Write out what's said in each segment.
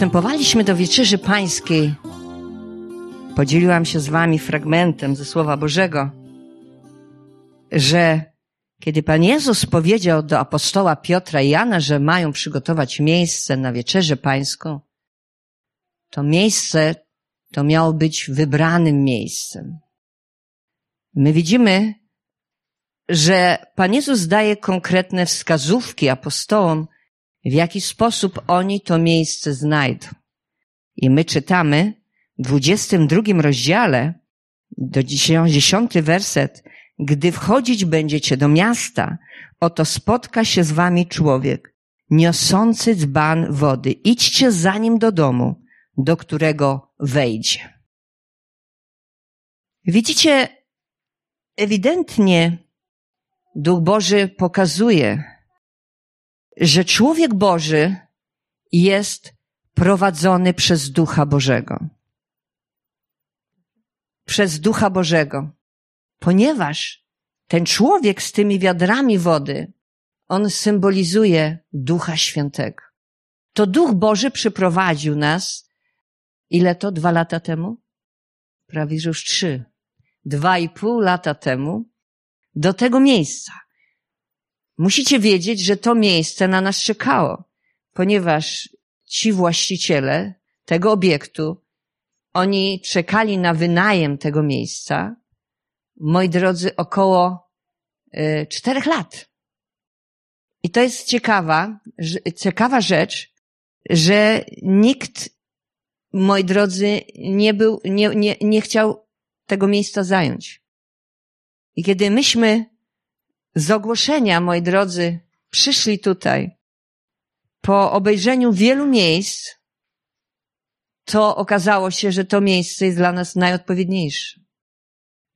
Przystępowaliśmy do wieczerzy pańskiej, podzieliłam się z wami fragmentem ze Słowa Bożego, że kiedy Pan Jezus powiedział do apostoła Piotra i Jana, że mają przygotować miejsce na wieczerzę pańską, to miejsce to miało być wybranym miejscem. My widzimy, że Pan Jezus daje konkretne wskazówki apostołom, w jaki sposób oni to miejsce znajdą. I my czytamy w 22 rozdziale, do 10 werset, gdy wchodzić będziecie do miasta, oto spotka się z wami człowiek, niosący dzban wody. Idźcie za nim do domu, do którego wejdzie. Widzicie, ewidentnie Duch Boży pokazuje, że człowiek Boży jest prowadzony przez Ducha Bożego. Przez Ducha Bożego. Ponieważ ten człowiek z tymi wiadrami wody, on symbolizuje Ducha Świętego. To Duch Boży przyprowadził nas, ile to dwa lata temu? Prawie już trzy. Dwa i pół lata temu do tego miejsca. Musicie wiedzieć, że to miejsce na nas czekało, ponieważ ci właściciele tego obiektu, oni czekali na wynajem tego miejsca, moi drodzy, około y, czterech lat. I to jest ciekawa, ciekawa rzecz, że nikt, moi drodzy, nie był, nie, nie, nie chciał tego miejsca zająć. I kiedy myśmy z ogłoszenia, moi drodzy, przyszli tutaj, po obejrzeniu wielu miejsc, to okazało się, że to miejsce jest dla nas najodpowiedniejsze.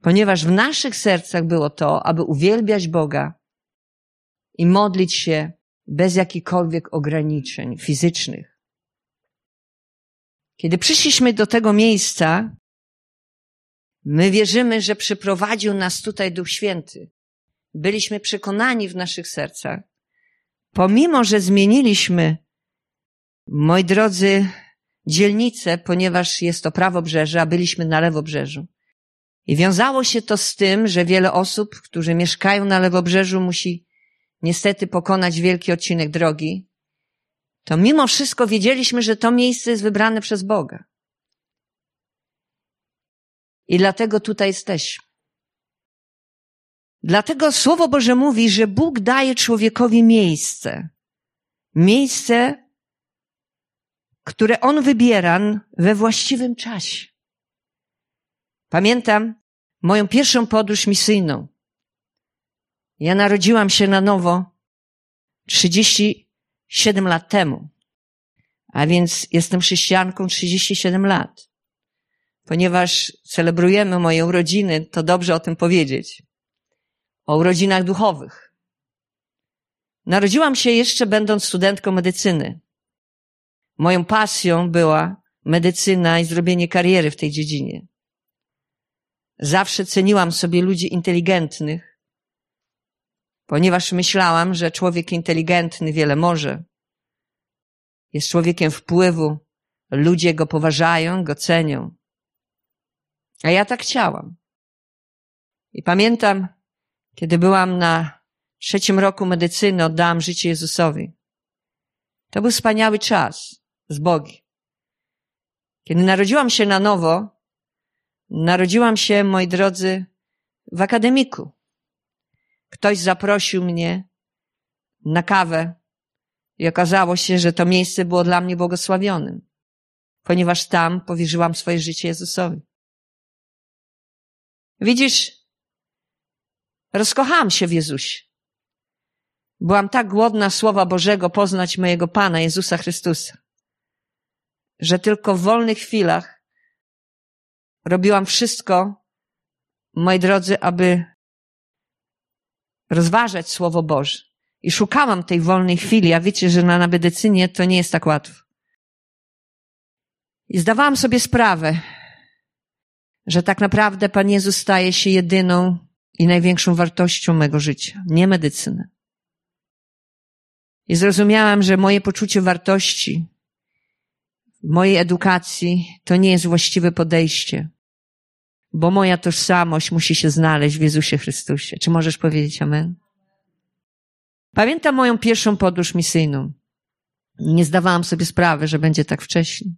Ponieważ w naszych sercach było to, aby uwielbiać Boga i modlić się bez jakichkolwiek ograniczeń fizycznych. Kiedy przyszliśmy do tego miejsca, my wierzymy, że przyprowadził nas tutaj Duch Święty byliśmy przekonani w naszych sercach, pomimo, że zmieniliśmy, moi drodzy, dzielnicę, ponieważ jest to prawobrzeże, a byliśmy na lewobrzeżu. I wiązało się to z tym, że wiele osób, którzy mieszkają na lewobrzeżu, musi niestety pokonać wielki odcinek drogi. To mimo wszystko wiedzieliśmy, że to miejsce jest wybrane przez Boga. I dlatego tutaj jesteśmy. Dlatego Słowo Boże mówi, że Bóg daje człowiekowi miejsce. Miejsce, które on wybiera we właściwym czasie. Pamiętam moją pierwszą podróż misyjną. Ja narodziłam się na nowo 37 lat temu. A więc jestem chrześcijanką 37 lat. Ponieważ celebrujemy moje urodziny, to dobrze o tym powiedzieć o urodzinach duchowych. Narodziłam się jeszcze będąc studentką medycyny. Moją pasją była medycyna i zrobienie kariery w tej dziedzinie. Zawsze ceniłam sobie ludzi inteligentnych, ponieważ myślałam, że człowiek inteligentny wiele może. Jest człowiekiem wpływu, ludzie go poważają, go cenią. A ja tak chciałam. I pamiętam, kiedy byłam na trzecim roku medycyny, oddałam życie Jezusowi. To był wspaniały czas z Bogiem. Kiedy narodziłam się na nowo, narodziłam się, moi drodzy, w akademiku. Ktoś zaprosił mnie na kawę i okazało się, że to miejsce było dla mnie błogosławionym, ponieważ tam powierzyłam swoje życie Jezusowi. Widzisz, Rozkochałam się w Jezusie. Byłam tak głodna Słowa Bożego poznać mojego Pana Jezusa Chrystusa, że tylko w wolnych chwilach robiłam wszystko, moi drodzy, aby rozważać Słowo Boże. I szukałam tej wolnej chwili, a wiecie, że na medycynie to nie jest tak łatwo. I zdawałam sobie sprawę, że tak naprawdę Pan Jezus staje się jedyną i największą wartością mego życia, nie medycynę. I zrozumiałam, że moje poczucie wartości mojej edukacji to nie jest właściwe podejście, bo moja tożsamość musi się znaleźć w Jezusie Chrystusie. Czy możesz powiedzieć amen? Pamiętam moją pierwszą podróż misyjną. Nie zdawałam sobie sprawy, że będzie tak wcześnie.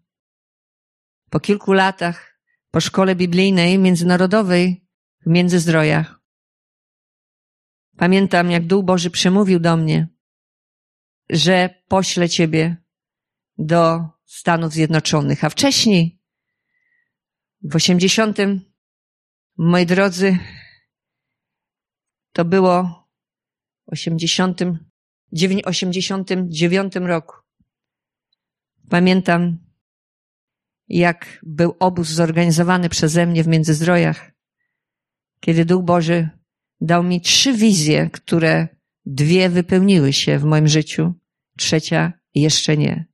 Po kilku latach, po szkole biblijnej międzynarodowej w Międzyzdrojach, pamiętam, jak Duch Boży przemówił do mnie, że poślę ciebie do Stanów Zjednoczonych, a wcześniej, w osiemdziesiątym, moi drodzy, to było osiemdziesiątym, osiemdziesiątym dziewiątym roku. Pamiętam, jak był obóz zorganizowany przeze mnie w Międzyzdrojach, kiedy Duch Boży dał mi trzy wizje, które dwie wypełniły się w moim życiu, trzecia jeszcze nie.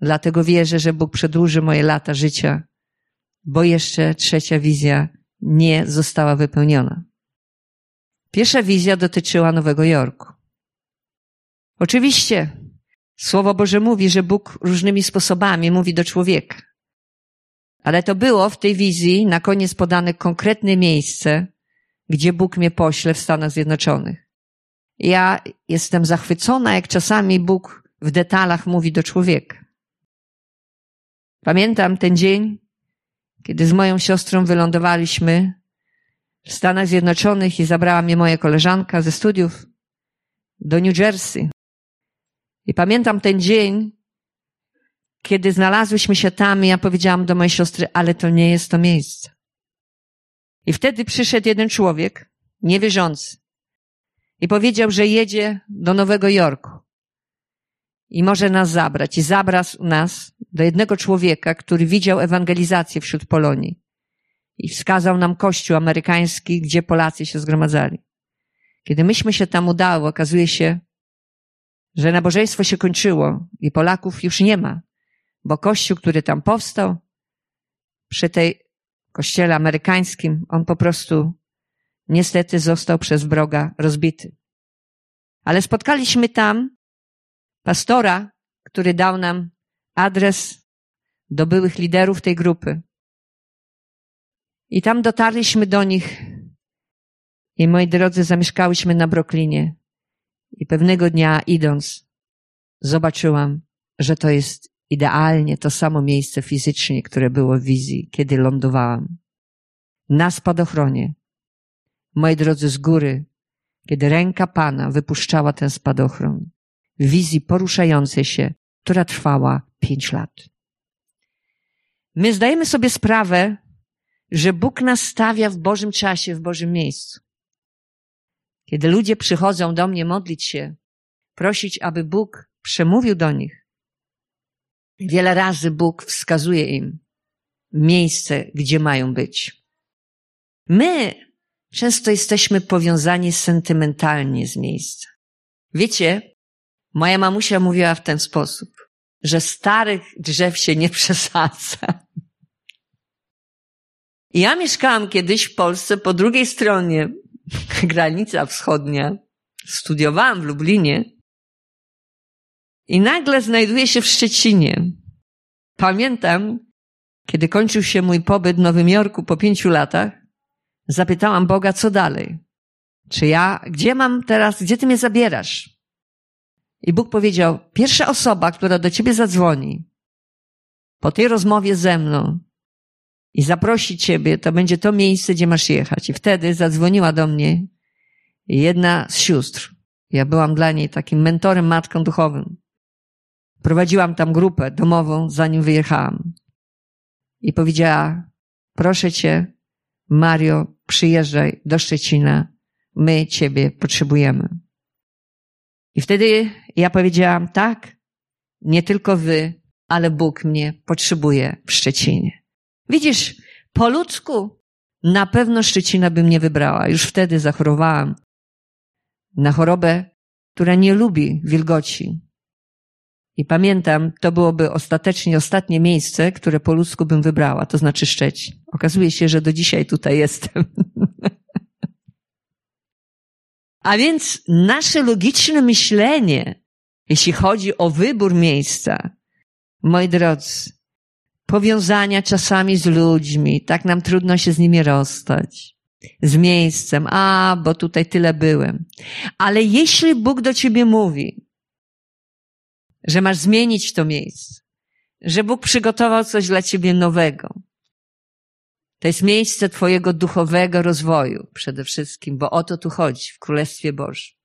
Dlatego wierzę, że Bóg przedłuży moje lata życia, bo jeszcze trzecia wizja nie została wypełniona. Pierwsza wizja dotyczyła Nowego Jorku. Oczywiście, Słowo Boże mówi, że Bóg różnymi sposobami mówi do człowieka. Ale to było w tej wizji na koniec podane konkretne miejsce, gdzie Bóg mnie pośle w Stanach Zjednoczonych. Ja jestem zachwycona, jak czasami Bóg w detalach mówi do człowieka. Pamiętam ten dzień, kiedy z moją siostrą wylądowaliśmy w Stanach Zjednoczonych i zabrała mnie moja koleżanka ze studiów do New Jersey. I pamiętam ten dzień, kiedy znalazłyśmy się tam i ja powiedziałam do mojej siostry, ale to nie jest to miejsce. I wtedy przyszedł jeden człowiek, niewierzący, i powiedział, że jedzie do Nowego Jorku i może nas zabrać. I zabrał nas do jednego człowieka, który widział ewangelizację wśród Polonii i wskazał nam kościół amerykański, gdzie Polacy się zgromadzali. Kiedy myśmy się tam udało, okazuje się, że nabożeństwo się kończyło i Polaków już nie ma, bo kościół, który tam powstał, przy tej kościele amerykańskim, on po prostu niestety został przez wroga rozbity. Ale spotkaliśmy tam pastora, który dał nam adres do byłych liderów tej grupy. I tam dotarliśmy do nich i moi drodzy, zamieszkałyśmy na Brooklynie. I pewnego dnia idąc, zobaczyłam, że to jest idealnie to samo miejsce fizycznie, które było w wizji, kiedy lądowałam. Na spadochronie. Moi drodzy, z góry, kiedy ręka Pana wypuszczała ten spadochron, w wizji poruszającej się, która trwała pięć lat. My zdajemy sobie sprawę, że Bóg nas stawia w Bożym czasie, w Bożym miejscu. Kiedy ludzie przychodzą do mnie modlić się, prosić, aby Bóg przemówił do nich, wiele razy Bóg wskazuje im miejsce, gdzie mają być. My często jesteśmy powiązani sentymentalnie z miejsca. Wiecie, moja mamusia mówiła w ten sposób, że starych drzew się nie przesadza. Ja mieszkałam kiedyś w Polsce po drugiej stronie granica wschodnia. Studiowałam w Lublinie i nagle znajduję się w Szczecinie. Pamiętam, kiedy kończył się mój pobyt w Nowym Jorku po pięciu latach, zapytałam Boga, co dalej? Czy ja, gdzie mam teraz, gdzie ty mnie zabierasz? I Bóg powiedział, pierwsza osoba, która do ciebie zadzwoni po tej rozmowie ze mną i zaprosi ciebie, to będzie to miejsce, gdzie masz jechać. I wtedy zadzwoniła do mnie jedna z sióstr. Ja byłam dla niej takim mentorem, matką duchowym. Prowadziłam tam grupę domową, zanim wyjechałam. I powiedziała, proszę cię, Mario, przyjeżdżaj do Szczecina. My ciebie potrzebujemy. I wtedy ja powiedziałam, tak, nie tylko wy, ale Bóg mnie potrzebuje w Szczecinie. Widzisz, po ludzku na pewno Szczecina bym nie wybrała. Już wtedy zachorowałam na chorobę, która nie lubi wilgoci. I pamiętam, to byłoby ostatecznie ostatnie miejsce, które po ludzku bym wybrała, to znaczy Szczecin. Okazuje się, że do dzisiaj tutaj jestem. A więc nasze logiczne myślenie, jeśli chodzi o wybór miejsca, moi drodzy, powiązania czasami z ludźmi, tak nam trudno się z nimi rozstać. Z miejscem, a, bo tutaj tyle byłem. Ale jeśli Bóg do ciebie mówi, że masz zmienić to miejsce, że Bóg przygotował coś dla ciebie nowego, to jest miejsce Twojego duchowego rozwoju przede wszystkim, bo o to tu chodzi w Królestwie Bożym.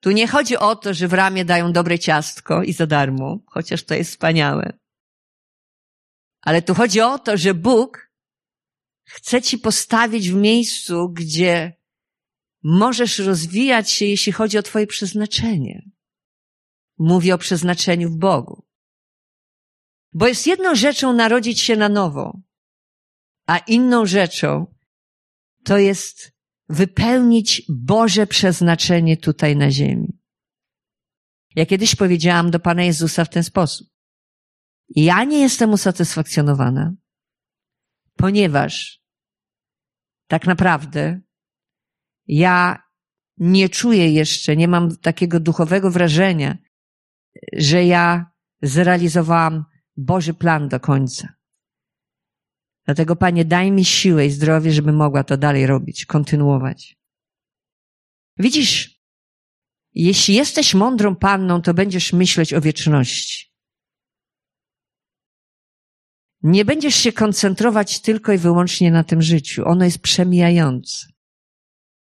Tu nie chodzi o to, że w ramie dają dobre ciastko i za darmo, chociaż to jest wspaniałe. Ale tu chodzi o to, że Bóg chce ci postawić w miejscu, gdzie możesz rozwijać się, jeśli chodzi o Twoje przeznaczenie. Mówię o przeznaczeniu w Bogu. Bo jest jedną rzeczą narodzić się na nowo, a inną rzeczą to jest wypełnić Boże przeznaczenie tutaj na ziemi. Ja kiedyś powiedziałam do Pana Jezusa w ten sposób. Ja nie jestem usatysfakcjonowana, ponieważ tak naprawdę ja nie czuję jeszcze, nie mam takiego duchowego wrażenia, że ja zrealizowałam Boży plan do końca. Dlatego, Panie, daj mi siłę i zdrowie, żeby mogła to dalej robić, kontynuować. Widzisz, jeśli jesteś mądrą panną, to będziesz myśleć o wieczności. Nie będziesz się koncentrować tylko i wyłącznie na tym życiu. Ono jest przemijające.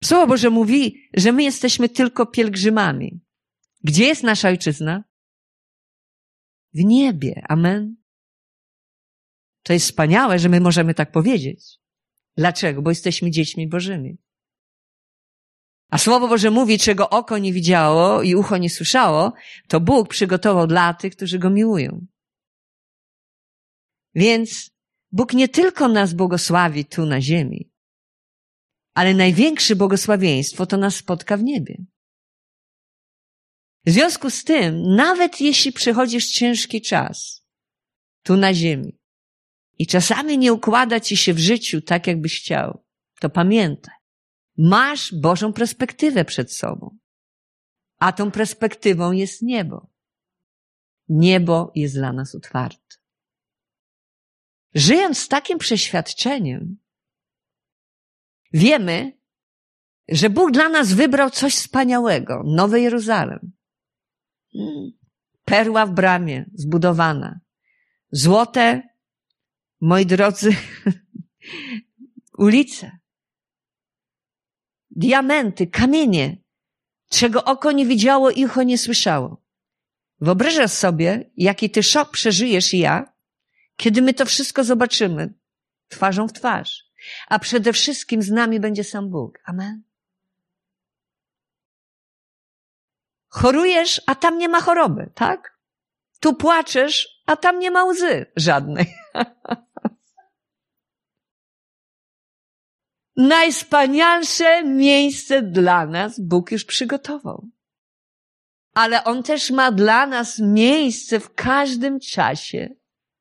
Słowo Boże mówi, że my jesteśmy tylko pielgrzymami. Gdzie jest nasza ojczyzna? W niebie. Amen. To jest wspaniałe, że my możemy tak powiedzieć. Dlaczego? Bo jesteśmy dziećmi Bożymi. A Słowo Boże mówi, czego oko nie widziało i ucho nie słyszało, to Bóg przygotował dla tych, którzy Go miłują. Więc Bóg nie tylko nas błogosławi tu na ziemi, ale największe błogosławieństwo to nas spotka w niebie. W związku z tym, nawet jeśli przechodzisz ciężki czas tu na ziemi i czasami nie układa ci się w życiu tak, jakbyś chciał, to pamiętaj, masz Bożą perspektywę przed sobą. A tą perspektywą jest niebo. Niebo jest dla nas otwarte. Żyjąc z takim przeświadczeniem, wiemy, że Bóg dla nas wybrał coś wspaniałego, Nowe Jeruzalem. Perła w bramie, zbudowana. Złote, moi drodzy, ulice. Diamenty, kamienie, czego oko nie widziało i ucho nie słyszało. Wyobrażasz sobie, jaki ty szok przeżyjesz i ja, kiedy my to wszystko zobaczymy twarzą w twarz. A przede wszystkim z nami będzie sam Bóg. Amen. Chorujesz, a tam nie ma choroby, tak? Tu płaczesz, a tam nie ma łzy żadnej. Najspanialsze miejsce dla nas Bóg już przygotował. Ale On też ma dla nas miejsce w każdym czasie.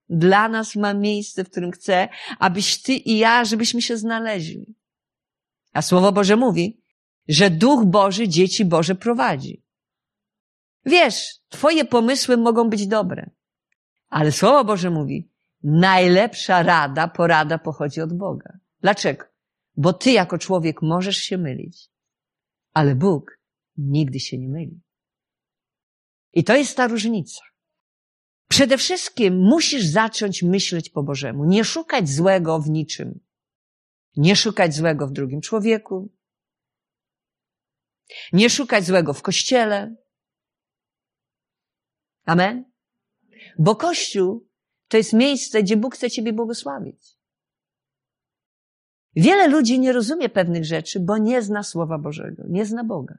Dla nas ma miejsce, w którym chce, abyś ty i ja, żebyśmy się znaleźli. A Słowo Boże mówi, że Duch Boży dzieci Boże prowadzi. Wiesz, twoje pomysły mogą być dobre, ale Słowo Boże mówi, najlepsza rada, porada pochodzi od Boga. Dlaczego? Bo ty jako człowiek możesz się mylić, ale Bóg nigdy się nie myli. I to jest ta różnica. Przede wszystkim musisz zacząć myśleć po Bożemu. Nie szukać złego w niczym. Nie szukać złego w drugim człowieku. Nie szukać złego w kościele. Amen? Bo Kościół to jest miejsce, gdzie Bóg chce Ciebie błogosławić. Wiele ludzi nie rozumie pewnych rzeczy, bo nie zna Słowa Bożego, nie zna Boga.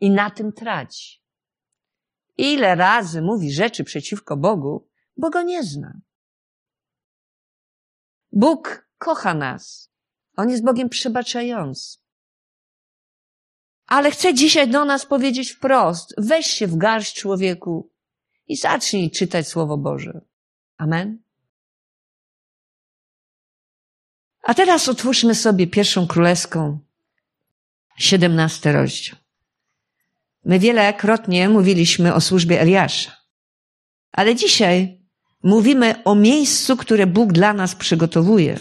I na tym traci. Ile razy mówi rzeczy przeciwko Bogu, bo go nie zna. Bóg kocha nas. On jest Bogiem przebaczającym. Ale chcę dzisiaj do nas powiedzieć wprost. Weź się w garść człowieku i zacznij czytać Słowo Boże. Amen. A teraz otwórzmy sobie pierwszą królewską, siedemnasty rozdział. My wielokrotnie mówiliśmy o służbie Eliasza. Ale dzisiaj mówimy o miejscu, które Bóg dla nas przygotowuje,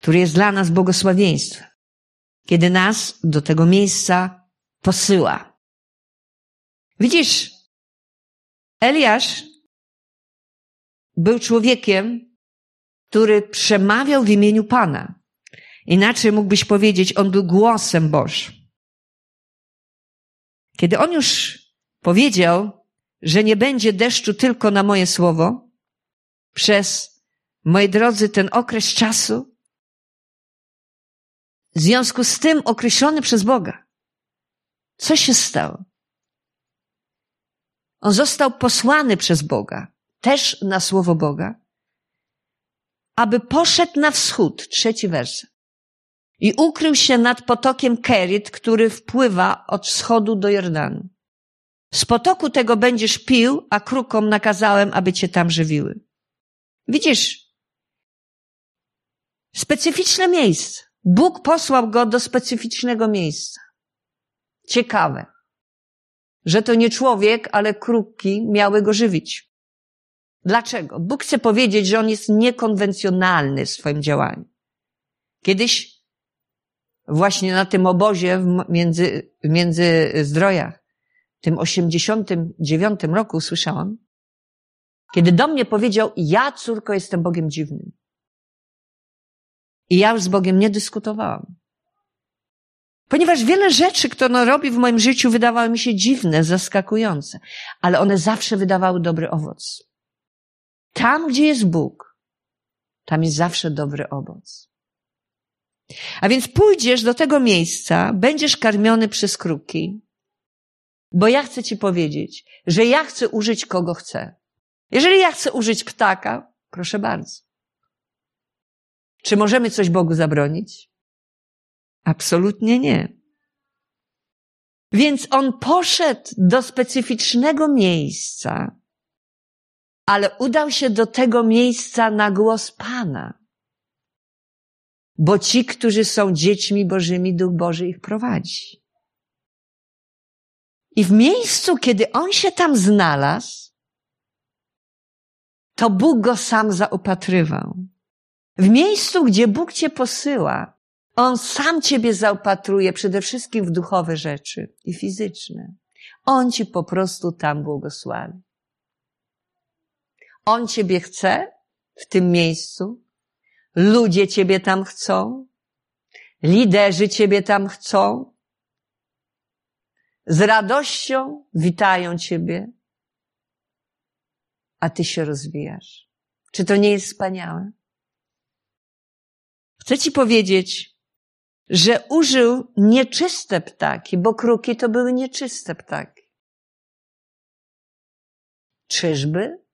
które jest dla nas błogosławieństwem, kiedy nas do tego miejsca posyła. Widzisz, Eliasz był człowiekiem, który przemawiał w imieniu Pana. Inaczej mógłbyś powiedzieć, on był głosem Bożym. Kiedy on już powiedział, że nie będzie deszczu tylko na moje słowo, przez, moi drodzy, ten okres czasu, w związku z tym określony przez Boga. Co się stało? On został posłany przez Boga, też na słowo Boga, aby poszedł na wschód, trzeci werset, i ukrył się nad potokiem Kerit, który wpływa od wschodu do Jordanu. Z potoku tego będziesz pił, a krukom nakazałem, aby cię tam żywiły. Widzisz, specyficzne miejsce. Bóg posłał go do specyficznego miejsca. Ciekawe, że to nie człowiek, ale kruki miały go żywić. Dlaczego? Bóg chce powiedzieć, że on jest niekonwencjonalny w swoim działaniu. Kiedyś właśnie na tym obozie w między, w między zdrojach, w tym 89 roku usłyszałam, kiedy do mnie powiedział, ja córko jestem Bogiem dziwnym. I ja już z Bogiem nie dyskutowałam. Ponieważ wiele rzeczy, które on robi w moim życiu, wydawały mi się dziwne, zaskakujące, ale one zawsze wydawały dobry owoc. Tam, gdzie jest Bóg, tam jest zawsze dobry owoc. A więc pójdziesz do tego miejsca, będziesz karmiony przez kruki, bo ja chcę ci powiedzieć, że ja chcę użyć kogo chcę. Jeżeli ja chcę użyć ptaka, proszę bardzo. Czy możemy coś Bogu zabronić? Absolutnie nie. Więc on poszedł do specyficznego miejsca, ale udał się do tego miejsca na głos Pana. Bo ci, którzy są dziećmi Bożymi, Duch Boży ich prowadzi. I w miejscu, kiedy on się tam znalazł, to Bóg go sam zaopatrywał. W miejscu, gdzie Bóg cię posyła, On sam ciebie zaopatruje przede wszystkim w duchowe rzeczy i fizyczne. On ci po prostu tam błogosławi. On ciebie chce w tym miejscu. Ludzie ciebie tam chcą. Liderzy ciebie tam chcą. Z radością witają ciebie, a ty się rozwijasz. Czy to nie jest wspaniałe? Chcę ci powiedzieć, że użył nieczyste ptaki, bo kruki to były nieczyste ptaki. Czyżby?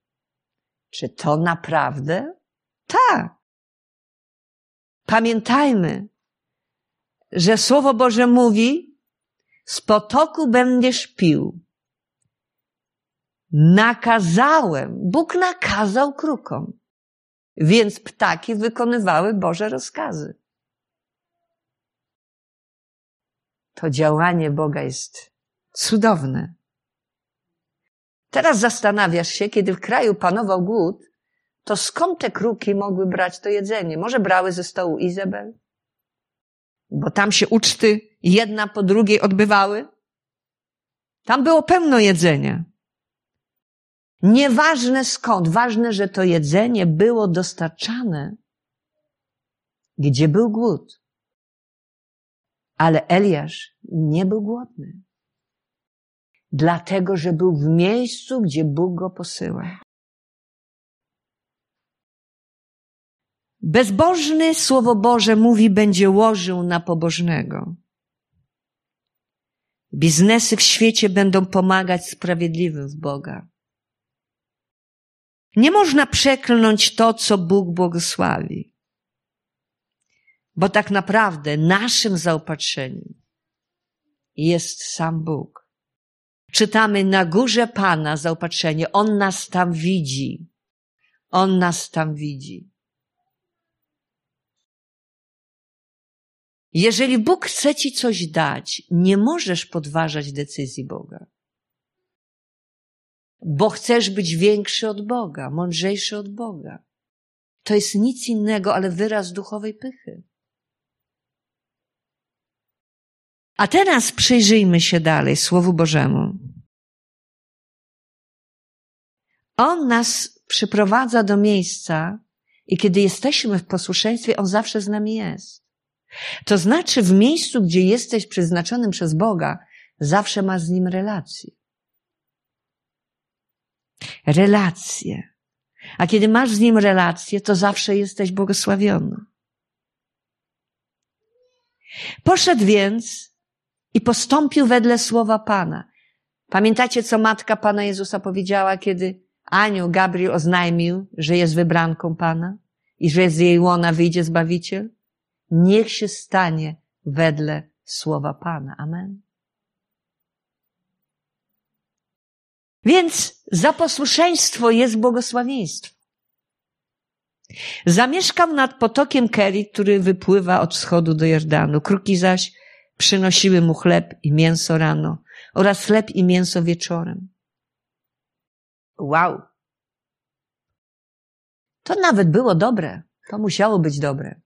Czy to naprawdę? Tak. Pamiętajmy, że Słowo Boże mówi, z potoku będziesz pił. Nakazałem, Bóg nakazał krukom. Więc ptaki wykonywały Boże rozkazy. To działanie Boga jest cudowne. Teraz zastanawiasz się, kiedy w kraju panował głód, to skąd te kruki mogły brać to jedzenie? Może brały ze stołu Izabel? Bo tam się uczty jedna po drugiej odbywały? Tam było pełno jedzenia. Nieważne skąd, ważne, że to jedzenie było dostarczane, gdzie był głód. Ale Eliasz nie był głodny. Dlatego, że był w miejscu, gdzie Bóg go posyła. Bezbożny, Słowo Boże mówi, będzie łożył na pobożnego. Biznesy w świecie będą pomagać sprawiedliwym w Boga. Nie można przekląć to, co Bóg błogosławi. Bo tak naprawdę naszym zaopatrzeniem jest sam Bóg. Czytamy na górze Pana zaopatrzenie. On nas tam widzi. On nas tam widzi. Jeżeli Bóg chce ci coś dać, nie możesz podważać decyzji Boga. Bo chcesz być większy od Boga, mądrzejszy od Boga. To jest nic innego, ale wyraz duchowej pychy. A teraz przyjrzyjmy się dalej Słowu Bożemu. On nas przyprowadza do miejsca i kiedy jesteśmy w posłuszeństwie, On zawsze z nami jest. To znaczy w miejscu, gdzie jesteś przeznaczonym przez Boga, zawsze masz z Nim relację. Relacje. A kiedy masz z Nim relację, to zawsze jesteś błogosławiony. Poszedł więc i postąpił wedle słowa Pana. Pamiętacie, co matka Pana Jezusa powiedziała, kiedy anioł Gabriel oznajmił, że jest wybranką Pana i że z jej łona wyjdzie Zbawiciel? Niech się stanie wedle słowa Pana. Amen. Więc za posłuszeństwo jest błogosławieństwo. Zamieszkał nad potokiem Keri, który wypływa od wschodu do Jordanu. Kruki zaś przynosiły mu chleb i mięso rano oraz chleb i mięso wieczorem. Wow. To nawet było dobre. To musiało być dobre.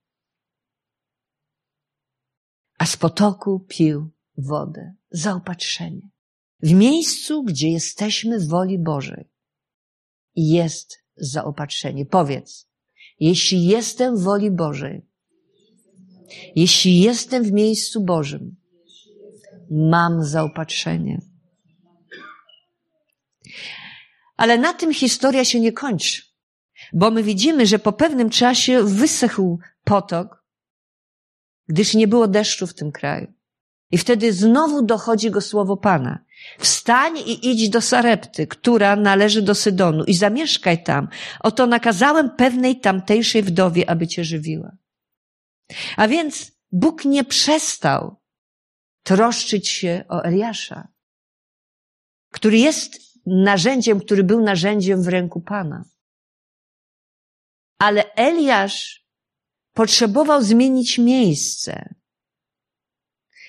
A z potoku pił wodę. Zaopatrzenie. W miejscu, gdzie jesteśmy w woli Bożej. Jest zaopatrzenie. Powiedz, jeśli jestem w woli Bożej, jeśli jestem w miejscu Bożym, mam zaopatrzenie. Ale na tym historia się nie kończy, bo my widzimy, że po pewnym czasie wysechł potok, gdyż nie było deszczu w tym kraju. I wtedy znowu dochodzi go słowo Pana. Wstań i idź do Sarepty, która należy do Sydonu i zamieszkaj tam. Oto nakazałem pewnej tamtejszej wdowie, aby cię żywiła. A więc Bóg nie przestał troszczyć się o Eliasza, który jest narzędziem, który był narzędziem w ręku Pana. Ale Eliasz potrzebował zmienić miejsce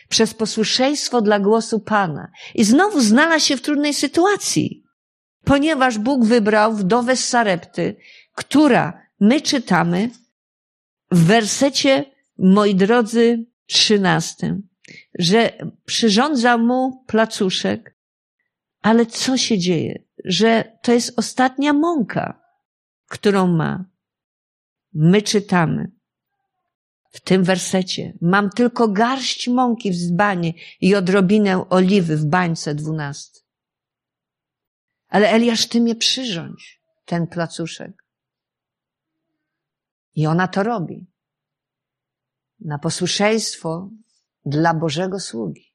przez posłuszeństwo dla głosu Pana. I znowu znalazł się w trudnej sytuacji, ponieważ Bóg wybrał wdowę z Sarepty, która, my czytamy, w wersecie, moi drodzy, trzynastym, że przyrządza mu placuszek, ale co się dzieje? Że to jest ostatnia mąka, którą ma. My czytamy w tym wersecie. Mam tylko garść mąki w zbanie i odrobinę oliwy w bańce dwunasty. Ale Eliasz, ty mnie przyrządź, ten placuszek. I ona to robi. Na posłuszeństwo dla Bożego sługi.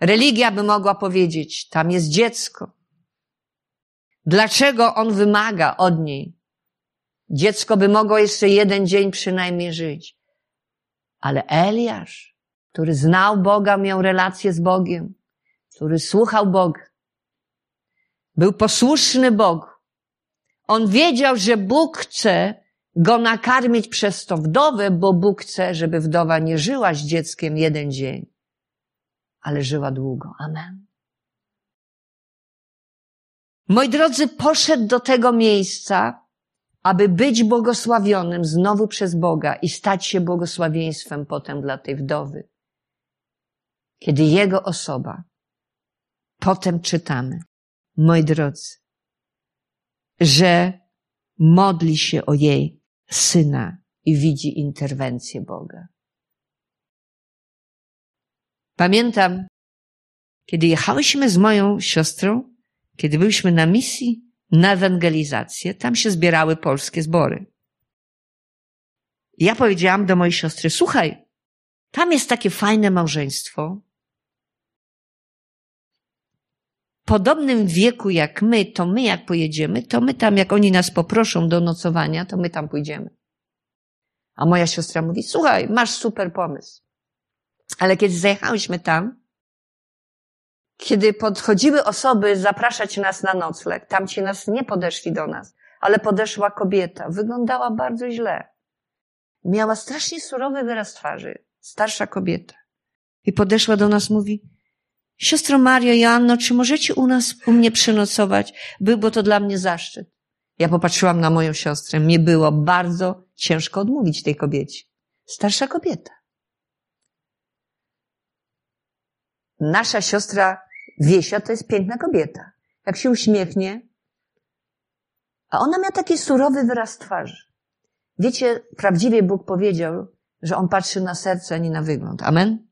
Religia by mogła powiedzieć, tam jest dziecko. Dlaczego on wymaga od niej? Dziecko by mogło jeszcze jeden dzień przynajmniej żyć. Ale Eliasz, który znał Boga, miał relację z Bogiem, który słuchał Boga, był posłuszny Bogu, on wiedział, że Bóg chce go nakarmić przez to wdowę, bo Bóg chce, żeby wdowa nie żyła z dzieckiem jeden dzień, ale żyła długo. Amen. Moi drodzy, poszedł do tego miejsca, aby być błogosławionym znowu przez Boga i stać się błogosławieństwem potem dla tej wdowy. Kiedy Jego osoba, potem czytamy, moi drodzy, że modli się o jej syna i widzi interwencję Boga. Pamiętam, kiedy jechałyśmy z moją siostrą, kiedy byliśmy na misji na ewangelizację, tam się zbierały polskie zbory. Ja powiedziałam do mojej siostry, słuchaj, tam jest takie fajne małżeństwo, podobnym wieku jak my, to my jak pojedziemy, to my tam, jak oni nas poproszą do nocowania, to my tam pójdziemy. A moja siostra mówi, słuchaj, masz super pomysł. Ale kiedy zajechałyśmy tam, kiedy podchodziły osoby zapraszać nas na nocleg, tamci nas nie podeszli do nas, ale podeszła kobieta. Wyglądała bardzo źle. Miała strasznie surowy wyraz twarzy. Starsza kobieta. I podeszła do nas, mówi, Siostro Mario, Joanno, czy możecie u nas, u mnie przenocować? Byłby to dla mnie zaszczyt. Ja popatrzyłam na moją siostrę. Mnie było bardzo ciężko odmówić tej kobiecie. Starsza kobieta. Nasza siostra Wiesia to jest piękna kobieta. Jak się uśmiechnie, a ona miała taki surowy wyraz twarzy. Wiecie, prawdziwie Bóg powiedział, że On patrzy na serce, a nie na wygląd. Amen?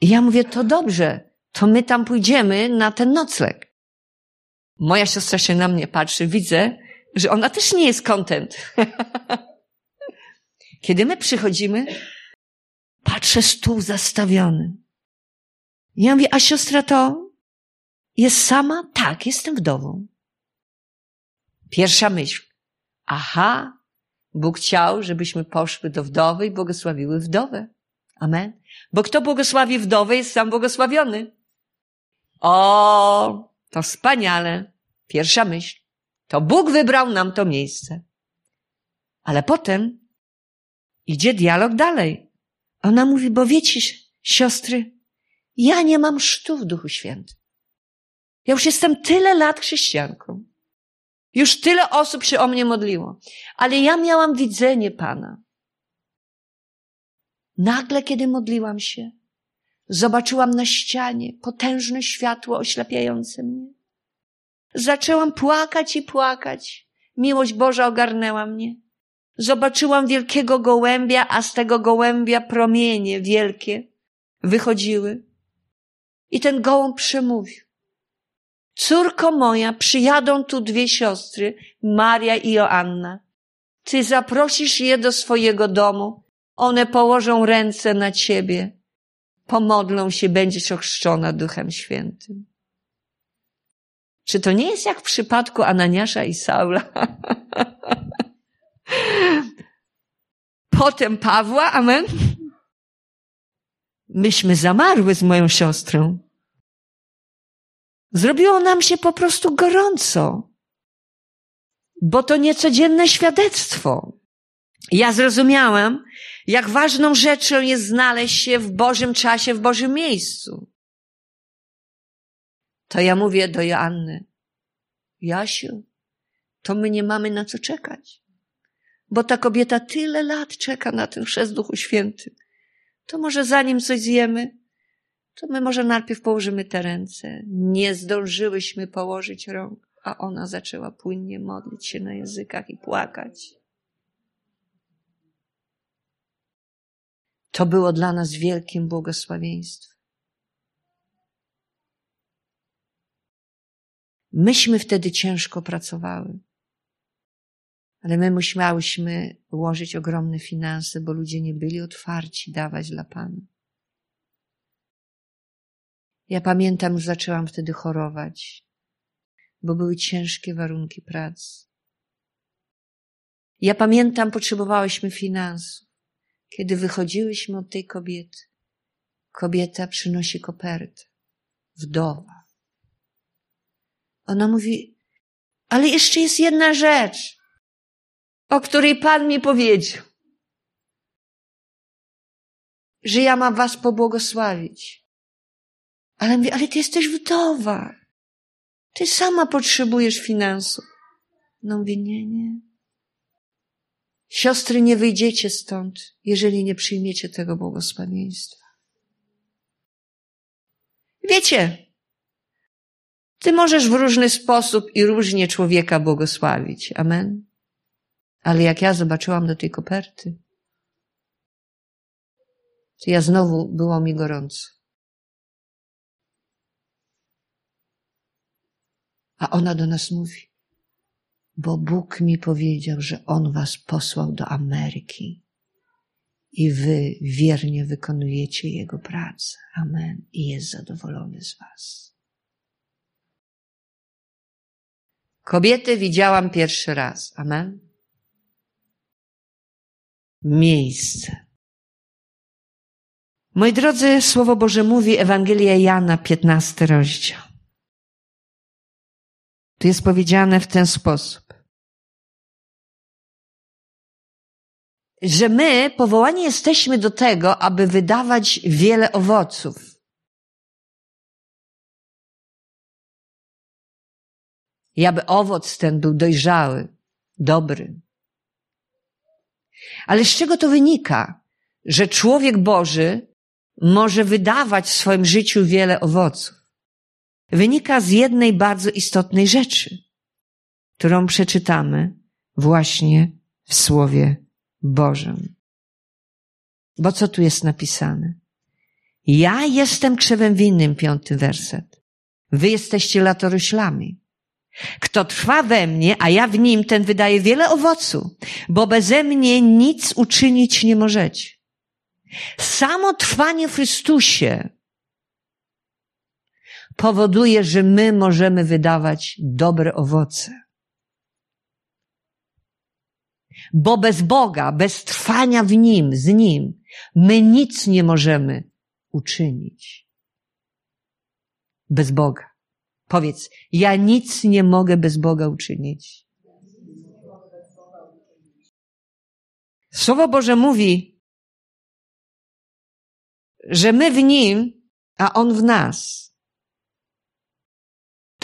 I ja mówię, to dobrze, to my tam pójdziemy na ten nocleg. Moja siostra się na mnie patrzy, widzę, że ona też nie jest kontent. Kiedy my przychodzimy, patrzę stół zastawiony. Ja mówię, a siostra to jest sama? Tak, jestem wdową. Pierwsza myśl. Aha, Bóg chciał, żebyśmy poszły do wdowy i błogosławiły wdowę. Amen. Bo kto błogosławi wdowę, jest sam błogosławiony. O, to wspaniale. Pierwsza myśl. To Bóg wybrał nam to miejsce. Ale potem idzie dialog dalej. Ona mówi, bo wiecie, siostry, ja nie mam sztu w Duchu Świętym. Ja już jestem tyle lat chrześcijanką. Już tyle osób się o mnie modliło. Ale ja miałam widzenie Pana. Nagle, kiedy modliłam się, zobaczyłam na ścianie potężne światło oślepiające mnie. Zaczęłam płakać i płakać. Miłość Boża ogarnęła mnie. Zobaczyłam wielkiego gołębia, a z tego gołębia promienie wielkie wychodziły. I ten gołąb przemówił. Córko moja, przyjadą tu dwie siostry, Maria i Joanna. Ty zaprosisz je do swojego domu. One położą ręce na ciebie. Pomodlą się, będziesz ochrzczona Duchem Świętym. Czy to nie jest jak w przypadku Ananiasza i Saula? Potem Pawła, amen? Myśmy zamarły z moją siostrą. Zrobiło nam się po prostu gorąco, bo to niecodzienne świadectwo. Ja zrozumiałam, jak ważną rzeczą jest znaleźć się w Bożym czasie, w Bożym miejscu. To ja mówię do Joanny, Jasiu, to my nie mamy na co czekać. Bo ta kobieta tyle lat czeka na ten chrzest Duchu Świętym. To może zanim coś zjemy, to my może najpierw położymy te ręce. Nie zdążyłyśmy położyć rąk, a ona zaczęła płynnie modlić się na językach i płakać. To było dla nas wielkim błogosławieństwem. Myśmy wtedy ciężko pracowały. Ale my musiałyśmy ułożyć ogromne finanse, bo ludzie nie byli otwarci dawać dla Pana. Ja pamiętam, że zaczęłam wtedy chorować, bo były ciężkie warunki pracy. Ja pamiętam, potrzebowałyśmy finansów. Kiedy wychodziłyśmy od tej kobiety, kobieta przynosi kopertę, wdowa. Ona mówi, ale jeszcze jest jedna rzecz, o której Pan mi powiedział, że ja mam was pobłogosławić. Ale mówi, ale ty jesteś wdowa. Ty sama potrzebujesz finansów. No mówię, nie, nie. Siostry, nie wyjdziecie stąd, jeżeli nie przyjmiecie tego błogosławieństwa. Wiecie, ty możesz w różny sposób i różnie człowieka błogosławić. Amen. Ale jak ja zobaczyłam do tej koperty, to ja znowu było mi gorąco. A ona do nas mówi, bo Bóg mi powiedział, że On was posłał do Ameryki i wy wiernie wykonujecie Jego pracę. Amen. I jest zadowolony z was. Kobiety widziałam pierwszy raz. Amen. Miejsce. Moi drodzy, Słowo Boże mówi Ewangelia Jana, 15 rozdział. To jest powiedziane w ten sposób. Że my powołani jesteśmy do tego, aby wydawać wiele owoców. I aby owoc ten był dojrzały, dobry. Ale z czego to wynika? Że człowiek Boży może wydawać w swoim życiu wiele owoców. Wynika z jednej bardzo istotnej rzeczy, którą przeczytamy właśnie w Słowie Bożym. Bo co tu jest napisane? Ja jestem krzewem winnym, piąty werset. Wy jesteście latoroślami. Kto trwa we mnie, a ja w nim, ten wydaje wiele owocu, bo beze mnie nic uczynić nie możecie. Samo trwanie w Chrystusie powoduje, że my możemy wydawać dobre owoce. Bo bez Boga, bez trwania w Nim, z Nim, my nic nie możemy uczynić. Bez Boga. Powiedz, ja nic nie mogę bez Boga uczynić. Słowo Boże mówi, że my w Nim, a On w nas.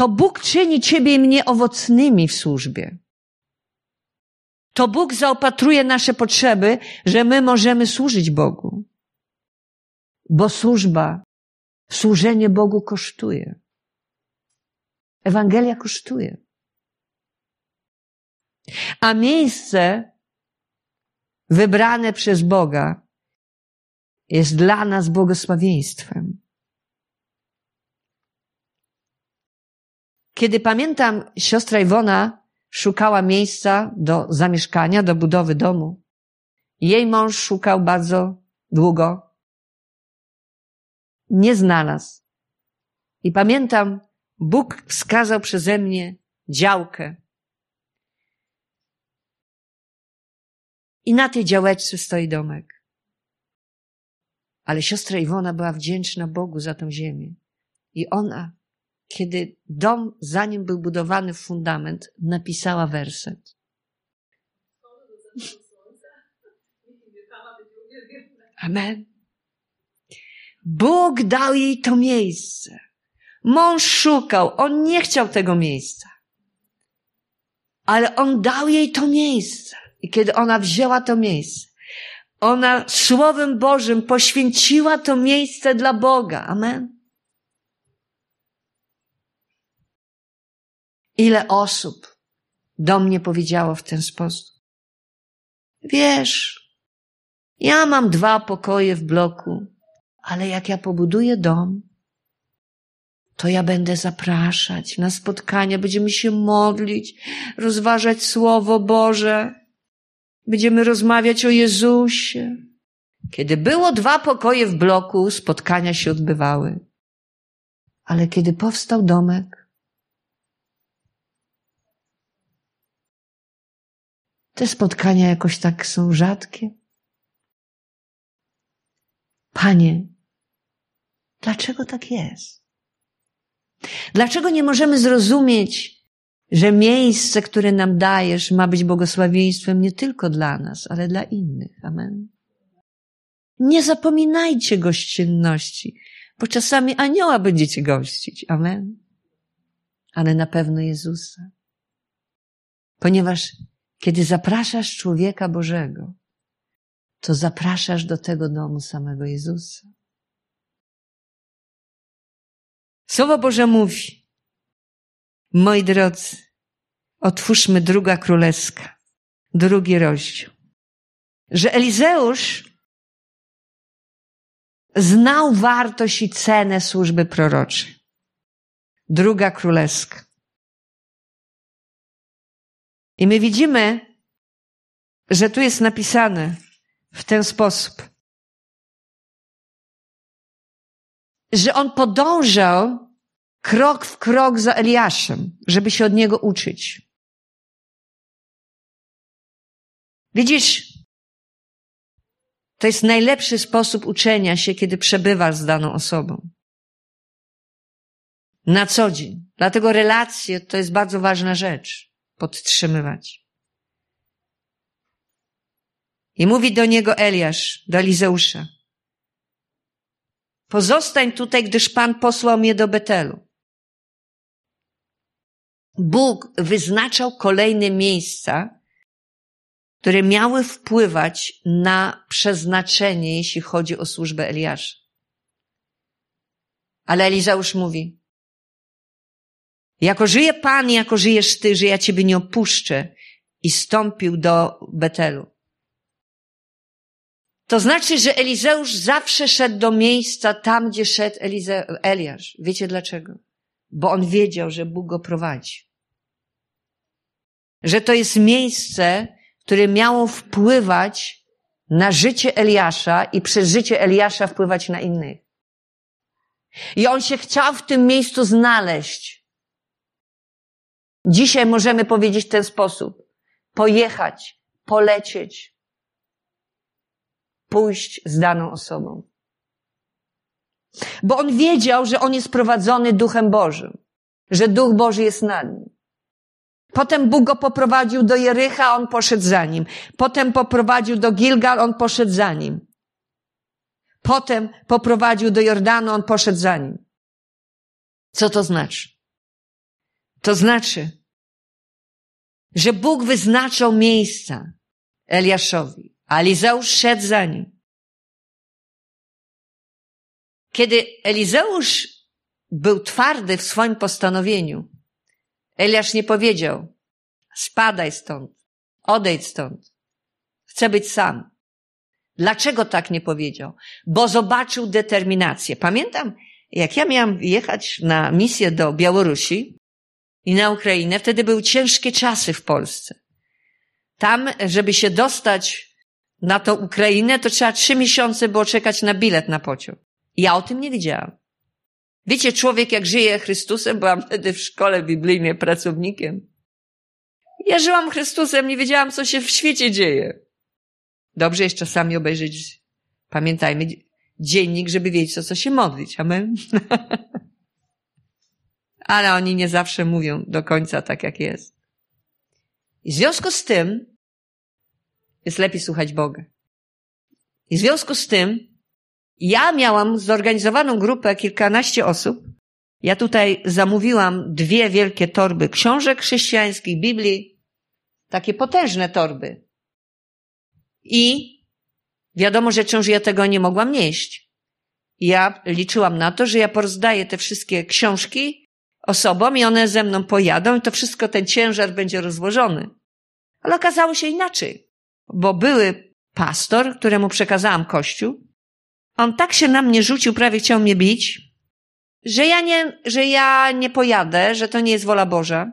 To Bóg czyni Ciebie i mnie owocnymi w służbie. To Bóg zaopatruje nasze potrzeby, że my możemy służyć Bogu. Bo służba, służenie Bogu kosztuje. Ewangelia kosztuje. A miejsce wybrane przez Boga jest dla nas błogosławieństwem. Kiedy pamiętam, siostra Iwona szukała miejsca do zamieszkania, do budowy domu. Jej mąż szukał bardzo długo. Nie znalazł. I pamiętam, Bóg wskazał przeze mnie działkę. I na tej działeczce stoi domek. Ale siostra Iwona była wdzięczna Bogu za tę ziemię. I ona, kiedy dom, zanim był budowany fundament, napisała werset. Amen. Bóg dał jej to miejsce. Mąż szukał, on nie chciał tego miejsca. Ale on dał jej to miejsce. I kiedy ona wzięła to miejsce, ona Słowem Bożym poświęciła to miejsce dla Boga. Amen. Ile osób do mnie powiedziało w ten sposób. Wiesz, ja mam dwa pokoje w bloku, ale jak ja pobuduję dom, to ja będę zapraszać na spotkania, będziemy się modlić, rozważać Słowo Boże, będziemy rozmawiać o Jezusie. Kiedy było dwa pokoje w bloku, spotkania się odbywały. Ale kiedy powstał domek, te spotkania jakoś tak są rzadkie. Panie, dlaczego tak jest? Dlaczego nie możemy zrozumieć, że miejsce, które nam dajesz, ma być błogosławieństwem nie tylko dla nas, ale dla innych? Amen. Nie zapominajcie gościnności, bo czasami anioła będziecie gościć. Amen. Ale na pewno Jezusa. Ponieważ kiedy zapraszasz człowieka Bożego, to zapraszasz do tego domu samego Jezusa. Słowo Boże mówi, moi drodzy, otwórzmy druga królewska, drugi rozdział, że Elizeusz znał wartość i cenę służby proroczej. Druga królewska. I my widzimy, że tu jest napisane w ten sposób. że on podążał krok w krok za Eliaszem, żeby się od niego uczyć. Widzisz, to jest najlepszy sposób uczenia się, kiedy przebywasz z daną osobą. Na co dzień. Dlatego relacje to jest bardzo ważna rzecz. Podtrzymywać. I mówi do niego Eliasz, do Elizeusza. Pozostań tutaj, gdyż Pan posłał mnie do Betelu. Bóg wyznaczał kolejne miejsca, które miały wpływać na przeznaczenie, jeśli chodzi o służbę Eliasza. Ale Elizeusz mówi, jako żyje Pan, jako żyjesz Ty, że ja Ciebie nie opuszczę i stąpił do Betelu. To znaczy, że Elizeusz zawsze szedł do miejsca tam, gdzie szedł Elize Eliasz. Wiecie dlaczego? Bo on wiedział, że Bóg go prowadzi. Że to jest miejsce, które miało wpływać na życie Eliasza i przez życie Eliasza wpływać na innych. I on się chciał w tym miejscu znaleźć. Dzisiaj możemy powiedzieć w ten sposób. Pojechać, polecieć, pójść z daną osobą. Bo on wiedział, że on jest prowadzony Duchem Bożym, że Duch Boży jest nad nim. Potem Bóg go poprowadził do Jericha, on poszedł za nim. Potem poprowadził do Gilgal, on poszedł za nim. Potem poprowadził do Jordanu, on poszedł za nim. Co to znaczy? To znaczy, że Bóg wyznaczał miejsca Eliaszowi, a Elizeusz szedł za nim. Kiedy Elizeusz był twardy w swoim postanowieniu, Eliasz nie powiedział, spadaj stąd, odejdź stąd, chcę być sam. Dlaczego tak nie powiedział? Bo zobaczył determinację. Pamiętam, jak ja miałam jechać na misję do Białorusi i na Ukrainę, wtedy były ciężkie czasy w Polsce. Tam, żeby się dostać na tą Ukrainę, to trzeba trzy miesiące było czekać na bilet na pociąg. Ja o tym nie wiedziałam. Wiecie, człowiek jak żyje Chrystusem, byłam wtedy w szkole biblijnej pracownikiem. Ja żyłam Chrystusem, nie wiedziałam, co się w świecie dzieje. Dobrze jest czasami obejrzeć, pamiętajmy, dziennik, żeby wiedzieć, o co się modlić. Amen. Ale oni nie zawsze mówią do końca tak, jak jest. I w związku z tym jest lepiej słuchać Boga. I w związku z tym ja miałam zorganizowaną grupę kilkanaście osób. Ja tutaj zamówiłam dwie wielkie torby książek chrześcijańskich, Biblii, takie potężne torby. I wiadomo rzeczą, że ja tego nie mogłam nieść. Ja liczyłam na to, że ja porozdaję te wszystkie książki osobom i one ze mną pojadą i to wszystko, ten ciężar będzie rozłożony. Ale okazało się inaczej, bo były pastor, któremu przekazałam kościół, on tak się na mnie rzucił, prawie chciał mnie bić, że ja nie, że ja nie pojadę, że to nie jest wola Boża.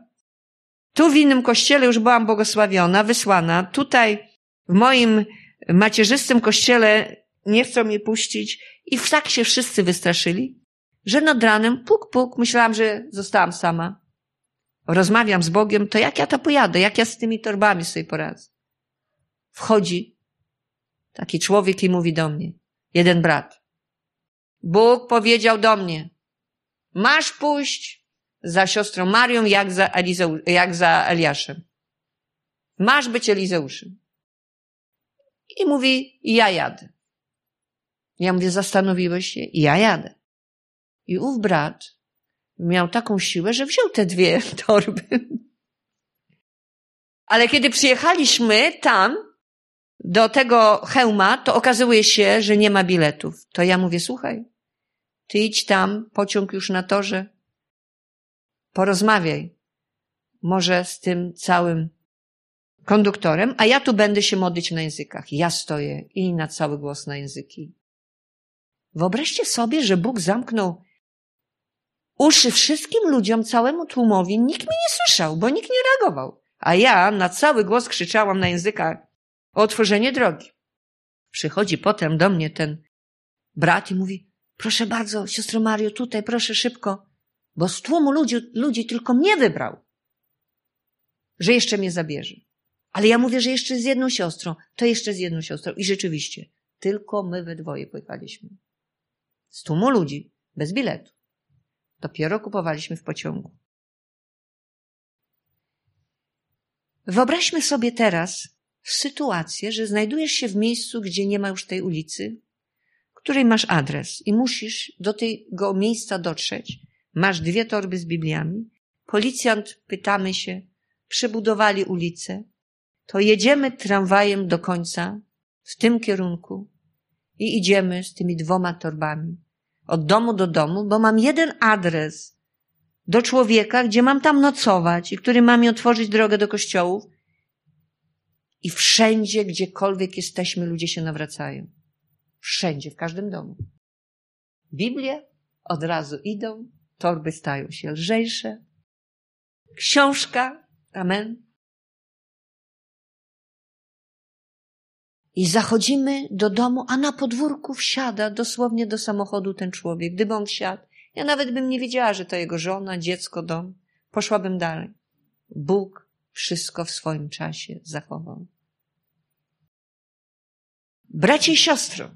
Tu w innym kościele już byłam błogosławiona, wysłana. Tutaj w moim macierzystym kościele nie chcą mnie puścić i tak się wszyscy wystraszyli, że nad ranem puk, puk, myślałam, że zostałam sama. Rozmawiam z Bogiem, to jak ja to pojadę, jak ja z tymi torbami sobie poradzę. Wchodzi taki człowiek i mówi do mnie, jeden brat. Bóg powiedział do mnie, masz pójść za siostrą Marią jak za, Elizeu, jak za Eliaszem. Masz być Elizeuszem. I mówi, ja jadę. Ja mówię, zastanowiłeś się? Ja jadę. I ów brat miał taką siłę, że wziął te dwie torby. Ale kiedy przyjechaliśmy tam, do tego hełma, to okazuje się, że nie ma biletów. To ja mówię, słuchaj, ty idź tam, pociąg już na torze, porozmawiaj. Może z tym całym konduktorem, a ja tu będę się modlić na językach. Ja stoję i na cały głos na języki. Wyobraźcie sobie, że Bóg zamknął uszy wszystkim ludziom, całemu tłumowi. Nikt mnie nie słyszał, bo nikt nie reagował. A ja na cały głos krzyczałam na językach o otworzenie drogi. Przychodzi potem do mnie ten brat i mówi, proszę bardzo, siostro Mario, tutaj, proszę szybko, bo z tłumu ludzi, ludzi tylko mnie wybrał, że jeszcze mnie zabierze. Ale ja mówię, że jeszcze z jedną siostrą, to jeszcze z jedną siostrą. I rzeczywiście, tylko my we dwoje pojechaliśmy. Z tłumu ludzi, bez biletu. Dopiero kupowaliśmy w pociągu. Wyobraźmy sobie teraz, sytuację, że znajdujesz się w miejscu, gdzie nie ma już tej ulicy, której masz adres i musisz do tego miejsca dotrzeć. Masz dwie torby z Bibliami, policjant, pytamy się, przebudowali ulicę, to jedziemy tramwajem do końca w tym kierunku i idziemy z tymi dwoma torbami od domu do domu, bo mam jeden adres do człowieka, gdzie mam tam nocować i który ma mi otworzyć drogę do kościołów. I wszędzie, gdziekolwiek jesteśmy, ludzie się nawracają. Wszędzie, w każdym domu. Biblie od razu idą, torby stają się lżejsze. Książka, amen, I zachodzimy do domu, a na podwórku wsiada dosłownie do samochodu ten człowiek. Gdyby on wsiadł, ja nawet bym nie wiedziała, że to jego żona, dziecko, dom. Poszłabym dalej. Bóg wszystko w swoim czasie zachował. Bracie i siostro,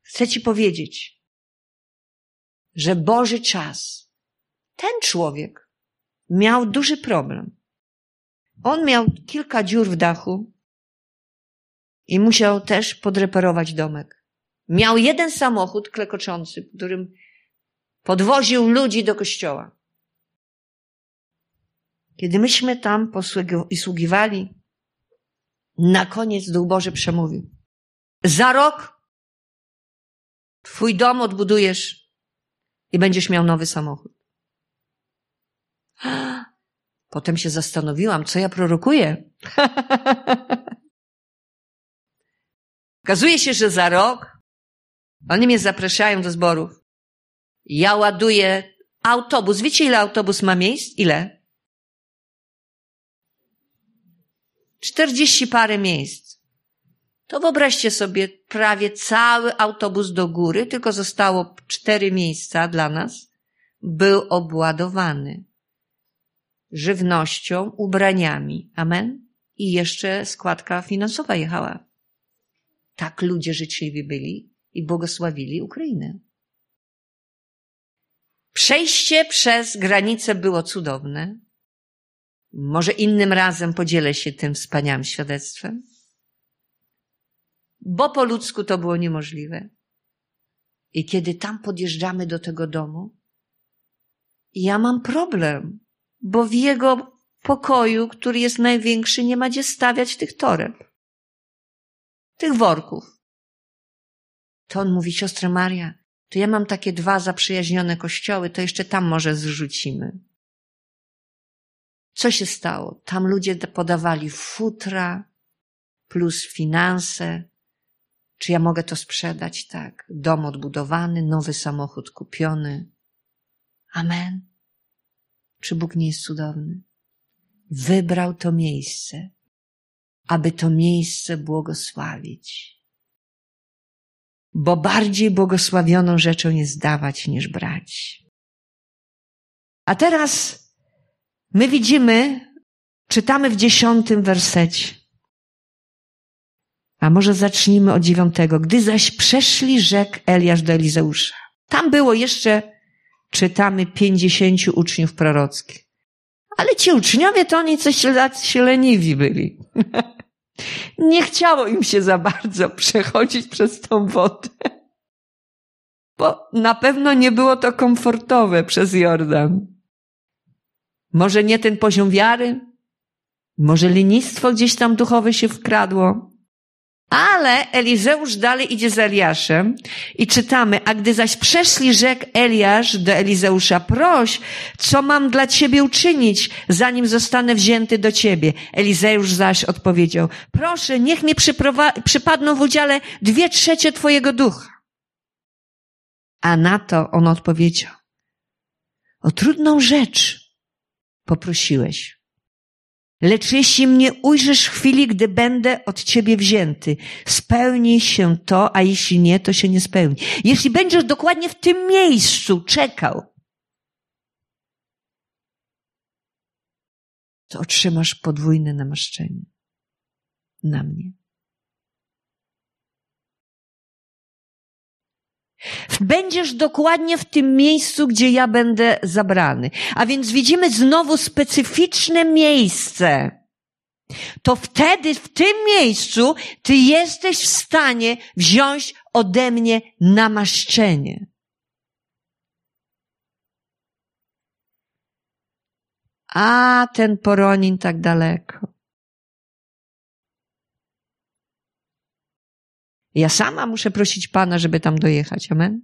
chcę ci powiedzieć, że Boży czas, ten człowiek miał duży problem. On miał kilka dziur w dachu, i musiał też podreperować domek. Miał jeden samochód klekoczący, którym podwoził ludzi do kościoła. Kiedy myśmy tam posługiwali, na koniec Duch Boży przemówił. Za rok twój dom odbudujesz i będziesz miał nowy samochód. Potem się zastanowiłam, co ja prorokuję. Okazuje się, że za rok oni mnie zapraszają do zborów. Ja ładuję autobus. Wiecie, ile autobus ma miejsc? Ile? Czterdzieści parę miejsc. To wyobraźcie sobie prawie cały autobus do góry, tylko zostało cztery miejsca dla nas. Był obładowany żywnością, ubraniami. Amen? I jeszcze składka finansowa jechała. Tak ludzie życzliwi byli i błogosławili Ukrainę. Przejście przez granicę było cudowne. Może innym razem podzielę się tym wspaniałym świadectwem. Bo po ludzku to było niemożliwe. I kiedy tam podjeżdżamy do tego domu, ja mam problem, bo w jego pokoju, który jest największy, nie ma gdzie stawiać tych toreb tych worków. To on mówi, siostra Maria, to ja mam takie dwa zaprzyjaźnione kościoły, to jeszcze tam może zrzucimy. Co się stało? Tam ludzie podawali futra plus finanse. Czy ja mogę to sprzedać? Tak. Dom odbudowany, nowy samochód kupiony. Amen. Czy Bóg nie jest cudowny? Wybrał to miejsce aby to miejsce błogosławić. Bo bardziej błogosławioną rzeczą jest dawać niż brać. A teraz my widzimy, czytamy w dziesiątym wersecie. A może zacznijmy od dziewiątego. Gdy zaś przeszli, rzekł Eliasz do Elizeusza. Tam było jeszcze, czytamy, pięćdziesięciu uczniów prorockich. Ale ci uczniowie to oni coś się leniwi byli. Nie chciało im się za bardzo przechodzić przez tą wodę. Bo na pewno nie było to komfortowe przez Jordan. Może nie ten poziom wiary? Może lenistwo gdzieś tam duchowe się wkradło? Ale Elizeusz dalej idzie z Eliaszem i czytamy, a gdy zaś przeszli rzekł Eliasz do Elizeusza, proś, co mam dla ciebie uczynić, zanim zostanę wzięty do ciebie. Elizeusz zaś odpowiedział, proszę, niech mi przypadną w udziale dwie trzecie twojego ducha. A na to on odpowiedział, o trudną rzecz poprosiłeś. Lecz jeśli mnie ujrzysz w chwili, gdy będę od ciebie wzięty, spełni się to, a jeśli nie, to się nie spełni. Jeśli będziesz dokładnie w tym miejscu czekał, to otrzymasz podwójne namaszczenie na mnie. Będziesz dokładnie w tym miejscu, gdzie ja będę zabrany. A więc widzimy znowu specyficzne miejsce. To wtedy, w tym miejscu, ty jesteś w stanie wziąć ode mnie namaszczenie. A ten Poronin tak daleko. Ja sama muszę prosić Pana, żeby tam dojechać. Amen.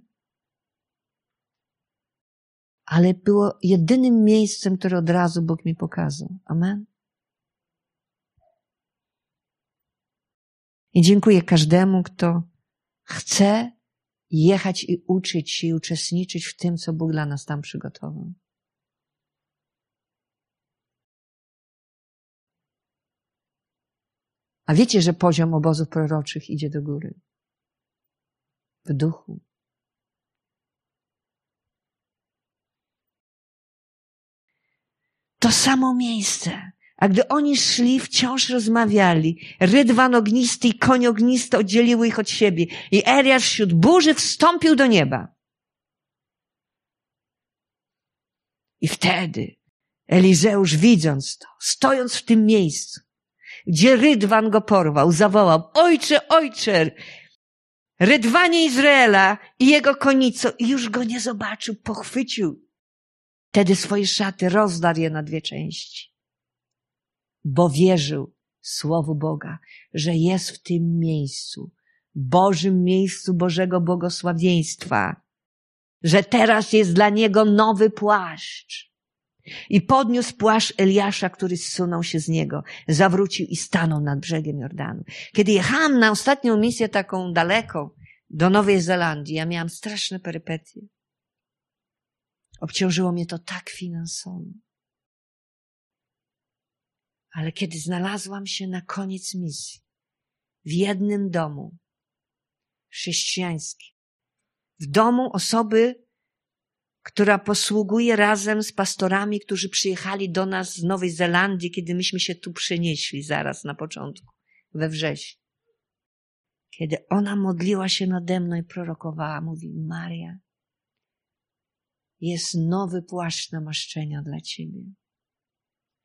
Ale było jedynym miejscem, które od razu Bóg mi pokazał. Amen. I dziękuję każdemu, kto chce jechać i uczyć się i uczestniczyć w tym, co Bóg dla nas tam przygotował. A wiecie, że poziom obozów proroczych idzie do góry. W duchu. To samo miejsce. A gdy oni szli, wciąż rozmawiali. Rydwan ognisty i koń ognisty oddzieliły ich od siebie. I Eliasz wśród burzy wstąpił do nieba. I wtedy Elizeusz widząc to, stojąc w tym miejscu, gdzie Rydwan go porwał, zawołał, ojcze, ojcze, Rydwanie Izraela i jego konico i już go nie zobaczył, pochwycił. Wtedy swoje szaty rozdarł je na dwie części. Bo wierzył Słowu Boga, że jest w tym miejscu, Bożym miejscu Bożego błogosławieństwa, że teraz jest dla niego nowy płaszcz. I podniósł płaszcz Eliasza, który zsunął się z niego, zawrócił i stanął nad brzegiem Jordanu. Kiedy jechałam na ostatnią misję taką daleko, do Nowej Zelandii, ja miałam straszne perypetie. Obciążyło mnie to tak finansowo. Ale kiedy znalazłam się na koniec misji, w jednym domu chrześcijańskim, w domu osoby, która posługuje razem z pastorami, którzy przyjechali do nas z Nowej Zelandii, kiedy myśmy się tu przenieśli zaraz na początku, we wrześniu. Kiedy ona modliła się nade mną i prorokowała, mówi, Maria, jest nowy płaszcz namaszczenia dla ciebie,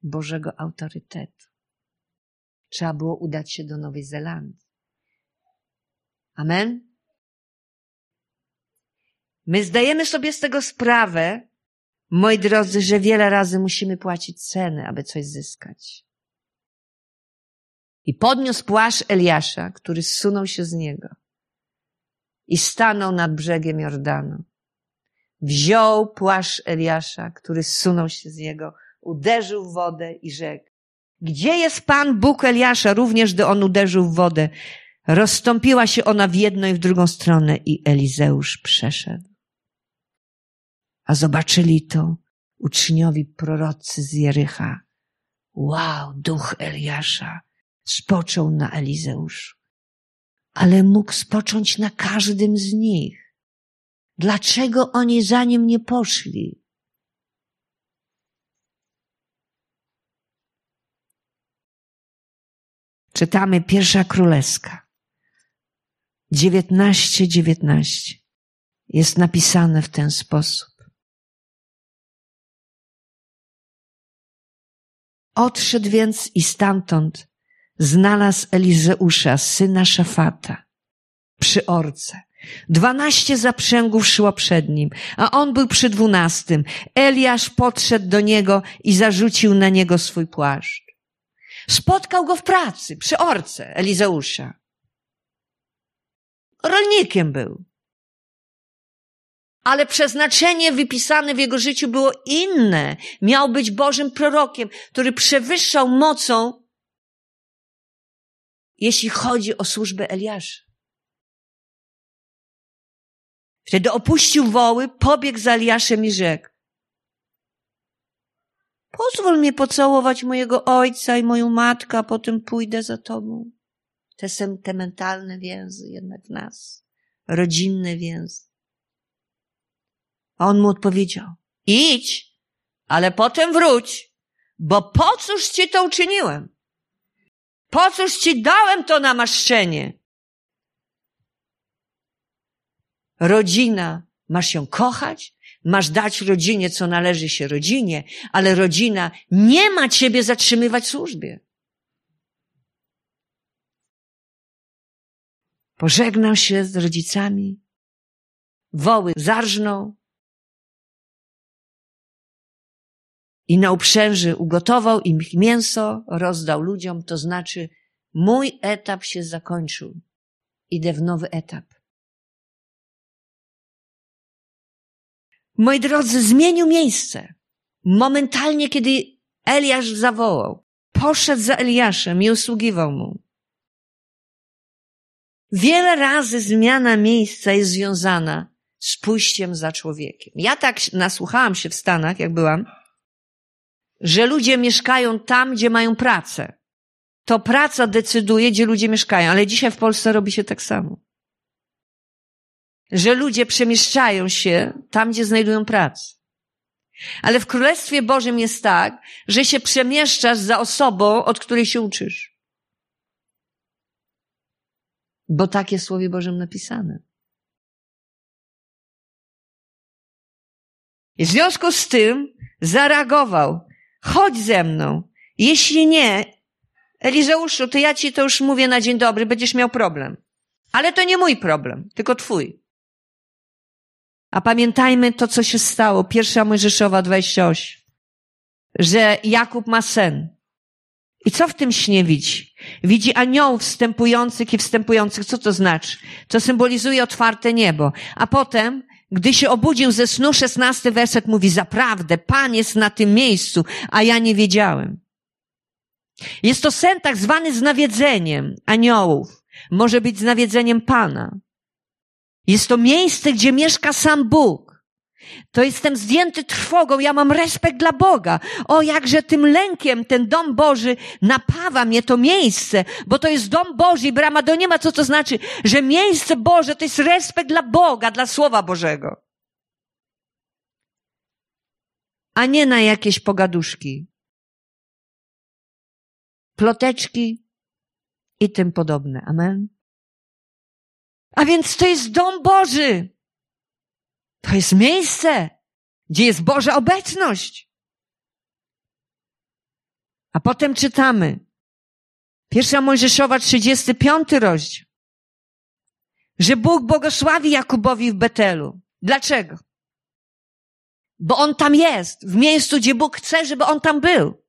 Bożego autorytetu. Trzeba było udać się do Nowej Zelandii. Amen? My zdajemy sobie z tego sprawę, moi drodzy, że wiele razy musimy płacić cenę, aby coś zyskać. I podniósł płaszcz Eliasza, który zsunął się z niego i stanął nad brzegiem Jordanu. Wziął płaszcz Eliasza, który zsunął się z niego, uderzył w wodę i rzekł, gdzie jest Pan Bóg Eliasza? Również gdy on uderzył w wodę, rozstąpiła się ona w jedną i w drugą stronę i Elizeusz przeszedł. A zobaczyli to uczniowi prorocy z Jericha. Wow, duch Eliasza spoczął na Elizeuszu. Ale mógł spocząć na każdym z nich. Dlaczego oni za nim nie poszli? Czytamy pierwsza królewska. Dziewiętnaście, dziewiętnaście. Jest napisane w ten sposób. Odszedł więc i stamtąd znalazł Elizeusza, syna Szafata, przy orce. Dwanaście zaprzęgów szło przed nim, a on był przy dwunastym. Eliasz podszedł do niego i zarzucił na niego swój płaszcz. Spotkał go w pracy, przy orce Elizeusza. Rolnikiem był. Ale przeznaczenie wypisane w jego życiu było inne. Miał być Bożym prorokiem, który przewyższał mocą jeśli chodzi o służbę Eliasza. Wtedy opuścił woły, pobiegł za Eliaszem i rzekł. Pozwól mi pocałować mojego ojca i moją matkę, a potem pójdę za tobą. Te sentymentalne więzy jednak nas. Rodzinne więzy. A on mu odpowiedział. Idź, ale potem wróć, bo po cóż ci to uczyniłem? Po cóż ci dałem to namaszczenie? Rodzina, masz ją kochać, masz dać rodzinie, co należy się rodzinie, ale rodzina nie ma ciebie zatrzymywać w służbie. Pożegnał się z rodzicami, woły zarżnął i na uprzęży ugotował im mięso, rozdał ludziom, to znaczy mój etap się zakończył. Idę w nowy etap. Moi drodzy, zmienił miejsce. Momentalnie, kiedy Eliasz zawołał, poszedł za Eliaszem i usługiwał mu. Wiele razy zmiana miejsca jest związana z pójściem za człowiekiem. Ja tak nasłuchałam się w Stanach, jak byłam, że ludzie mieszkają tam, gdzie mają pracę. To praca decyduje, gdzie ludzie mieszkają, ale dzisiaj w Polsce robi się tak samo. Że ludzie przemieszczają się tam, gdzie znajdują pracę. Ale w Królestwie Bożym jest tak, że się przemieszczasz za osobą, od której się uczysz. Bo tak jest w Słowie Bożym napisane. I w związku z tym zareagował. Chodź ze mną. Jeśli nie, Elizeuszu, to ja ci to już mówię na dzień dobry, będziesz miał problem. Ale to nie mój problem, tylko twój. A pamiętajmy to, co się stało. Pierwsza Mojżeszowa 28. Że Jakub ma sen. I co w tym śnie widzi? Widzi aniołów wstępujących i wstępujących. Co to znaczy? To symbolizuje otwarte niebo. A potem, gdy się obudził ze snu, szesnasty werset mówi, zaprawdę, Pan jest na tym miejscu, a ja nie wiedziałem. Jest to sen tak zwany z nawiedzeniem aniołów. Może być z nawiedzeniem Pana. Jest to miejsce, gdzie mieszka sam Bóg. To jestem zdjęty trwogą, ja mam respekt dla Boga. O, jakże tym lękiem ten dom Boży napawa mnie to miejsce, bo to jest dom Boży i brama do nieba. Co to znaczy? Że miejsce Boże to jest respekt dla Boga, dla Słowa Bożego. A nie na jakieś pogaduszki, ploteczki i tym podobne. Amen. A więc to jest dom Boży. To jest miejsce, gdzie jest Boża obecność. A potem czytamy. Pierwsza Mojżeszowa, 35 rozdział. Że Bóg błogosławi Jakubowi w Betelu. Dlaczego? Bo on tam jest, w miejscu, gdzie Bóg chce, żeby on tam był.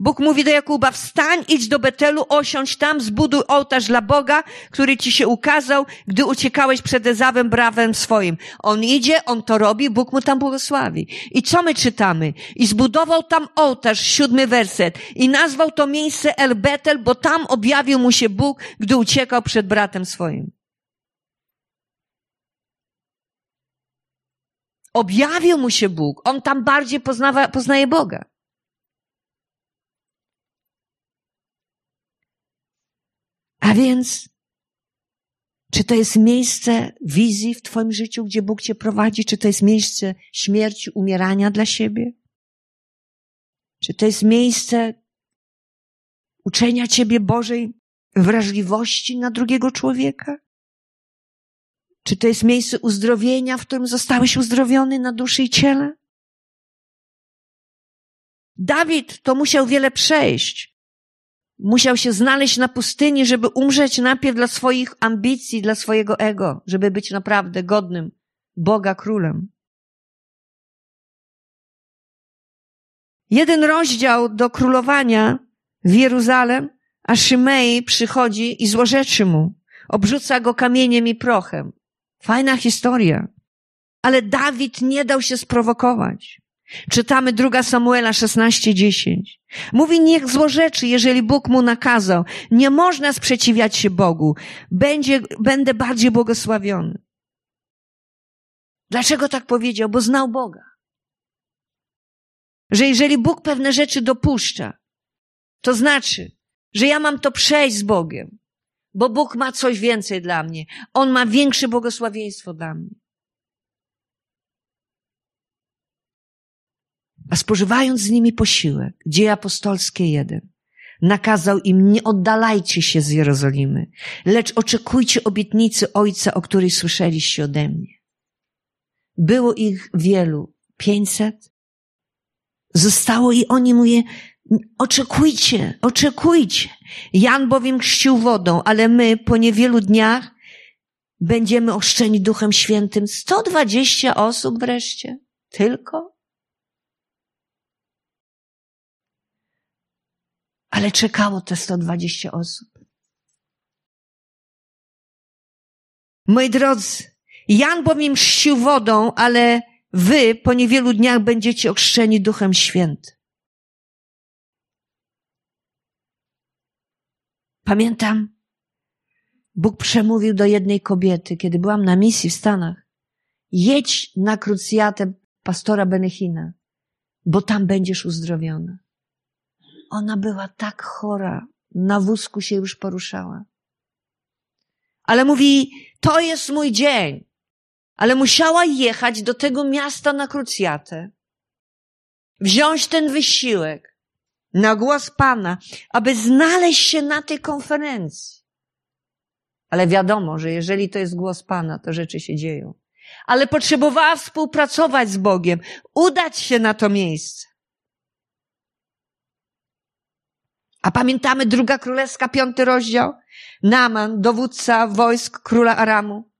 Bóg mówi do Jakuba, wstań, idź do Betelu, osiądź tam, zbuduj ołtarz dla Boga, który ci się ukazał, gdy uciekałeś przed Ezawem brawem swoim. On idzie, on to robi, Bóg mu tam błogosławi. I co my czytamy? I zbudował tam ołtarz, siódmy werset. I nazwał to miejsce El Betel, bo tam objawił mu się Bóg, gdy uciekał przed bratem swoim. Objawił mu się Bóg. On tam bardziej poznawa, poznaje Boga. A więc, czy to jest miejsce wizji w Twoim życiu, gdzie Bóg Cię prowadzi? Czy to jest miejsce śmierci, umierania dla siebie? Czy to jest miejsce uczenia Ciebie Bożej wrażliwości na drugiego człowieka? Czy to jest miejsce uzdrowienia, w którym zostałeś uzdrowiony na duszy i ciele? Dawid to musiał wiele przejść. Musiał się znaleźć na pustyni, żeby umrzeć najpierw dla swoich ambicji, dla swojego ego, żeby być naprawdę godnym Boga królem. Jeden rozdział do królowania w Jeruzalem, a Szymei przychodzi i złorzeczy mu. Obrzuca go kamieniem i prochem. Fajna historia. Ale Dawid nie dał się sprowokować. Czytamy druga Samuela 16:10. Mówi, niech złorzeczy, jeżeli Bóg mu nakazał. Nie można sprzeciwiać się Bogu. Będzie, będę bardziej błogosławiony. Dlaczego tak powiedział? Bo znał Boga. Że jeżeli Bóg pewne rzeczy dopuszcza, to znaczy, że ja mam to przejść z Bogiem, bo Bóg ma coś więcej dla mnie. On ma większe błogosławieństwo dla mnie. A spożywając z nimi posiłek, dzieje apostolskie jeden, nakazał im, nie oddalajcie się z Jerozolimy, lecz oczekujcie obietnicy Ojca, o której słyszeliście ode mnie. Było ich wielu, pięćset. Zostało i oni mówią, oczekujcie, oczekujcie. Jan bowiem chrzcił wodą, ale my po niewielu dniach będziemy oszczeni Duchem Świętym. 120 osób wreszcie. Tylko? Ale czekało te 120 osób. Moi drodzy, Jan bowiem chrzcił wodą, ale wy po niewielu dniach będziecie ochrzczeni Duchem Świętym. Pamiętam, Bóg przemówił do jednej kobiety, kiedy byłam na misji w Stanach. Jedź na krucjatę pastora Benechina, bo tam będziesz uzdrowiona. Ona była tak chora, na wózku się już poruszała. Ale mówi, to jest mój dzień. Ale musiała jechać do tego miasta na krucjatę. Wziąć ten wysiłek na głos Pana, aby znaleźć się na tej konferencji. Ale wiadomo, że jeżeli to jest głos Pana, to rzeczy się dzieją. Ale potrzebowała współpracować z Bogiem, udać się na to miejsce. A pamiętamy druga królewska, piąty rozdział? Naman, dowódca wojsk króla Aramu,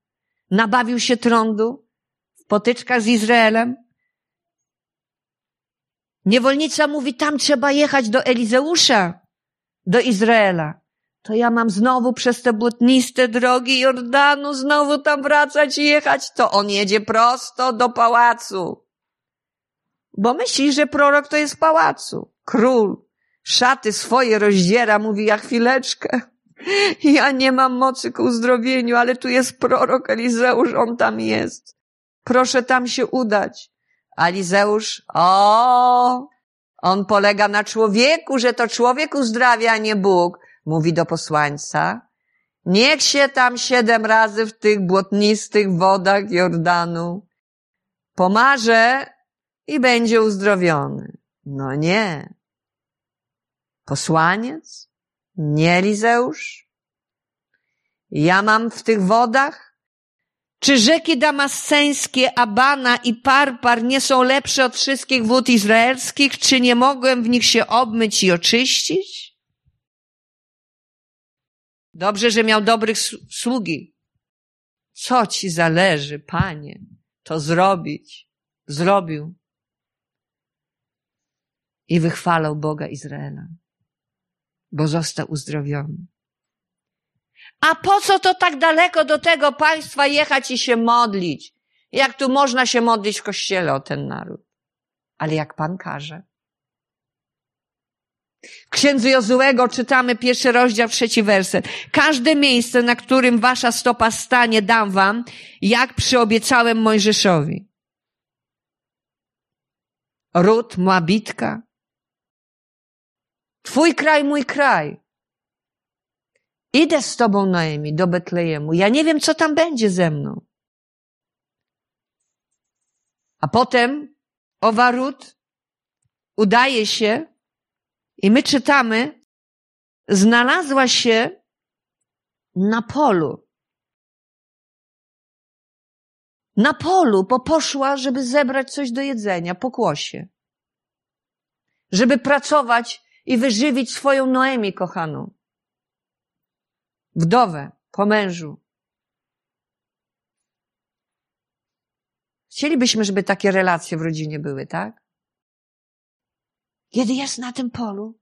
nabawił się trądu w potyczkach z Izraelem. Niewolnica mówi, tam trzeba jechać do Elizeusza, do Izraela. To ja mam znowu przez te błotniste drogi Jordanu znowu tam wracać i jechać. To on jedzie prosto do pałacu. Bo myśli, że prorok to jest w pałacu. Król szaty swoje rozdziera, mówi, ja chwileczkę. Ja nie mam mocy ku uzdrowieniu, ale tu jest prorok Elizeusz, on tam jest. Proszę tam się udać. Elizeusz, o, on polega na człowieku, że to człowiek uzdrawia, a nie Bóg, mówi do posłańca. Niech się tam siedem razy w tych błotnistych wodach Jordanu pomarze i będzie uzdrowiony. No nie. Posłaniec? Nie Elizeusz? Ja mam w tych wodach? Czy rzeki damasceńskie, Abana i Parpar nie są lepsze od wszystkich wód izraelskich? Czy nie mogłem w nich się obmyć i oczyścić? Dobrze, że miał dobrych sługi. Co ci zależy, panie, to zrobić? Zrobił. I wychwalał Boga Izraela bo został uzdrowiony. A po co to tak daleko do tego państwa jechać i się modlić? Jak tu można się modlić w kościele o ten naród? Ale jak Pan każe. W księdzu Jozułego czytamy pierwszy rozdział, trzeci werset. Każde miejsce, na którym wasza stopa stanie, dam wam, jak przyobiecałem Mojżeszowi. Ród, Moabitka, Twój kraj, mój kraj. Idę z tobą, Noemi, do Betlejemu. Ja nie wiem, co tam będzie ze mną. A potem owa Rut udaje się i my czytamy, znalazła się na polu. Na polu, bo poszła, żeby zebrać coś do jedzenia, pokłosie. Żeby pracować i wyżywić swoją Noemi kochaną. Wdowę po mężu. Chcielibyśmy, żeby takie relacje w rodzinie były, tak? Kiedy jest na tym polu,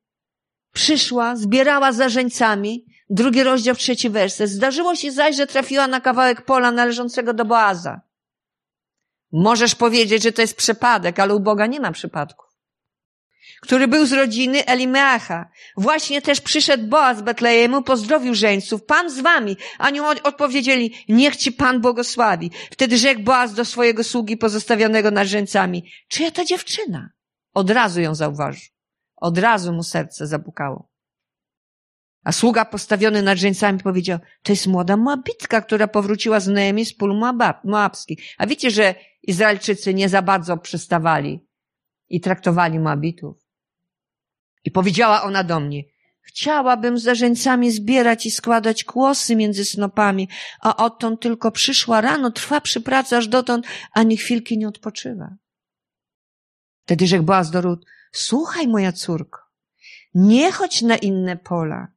przyszła, zbierała zarzęcami, drugi rozdział, trzeci werset. Zdarzyło się zaś, że trafiła na kawałek pola należącego do Boaza. Możesz powiedzieć, że to jest przypadek, ale u Boga nie ma przypadku który był z rodziny Elimeacha. Właśnie też przyszedł Boaz z Betlejemu, pozdrowił żeńców. Pan z wami. A oni odpowiedzieli, niech ci Pan błogosławi. Wtedy rzekł Boaz do swojego sługi pozostawionego nad żeńcami. Czyja ta dziewczyna? Od razu ją zauważył. Od razu mu serce zabukało. A sługa postawiony nad żeńcami powiedział, to jest młoda Moabitka, która powróciła z Neemi z pól Moabskich. A wiecie, że Izraelczycy nie za bardzo przystawali i traktowali Moabitów. I powiedziała ona do mnie, chciałabym za żeńcami zbierać i składać kłosy między snopami, a odtąd tylko przyszła rano, trwa przy pracy aż dotąd, ani chwilki nie odpoczywa. Wtedy rzekł Boaz do Rut, słuchaj moja córko, nie chodź na inne pola,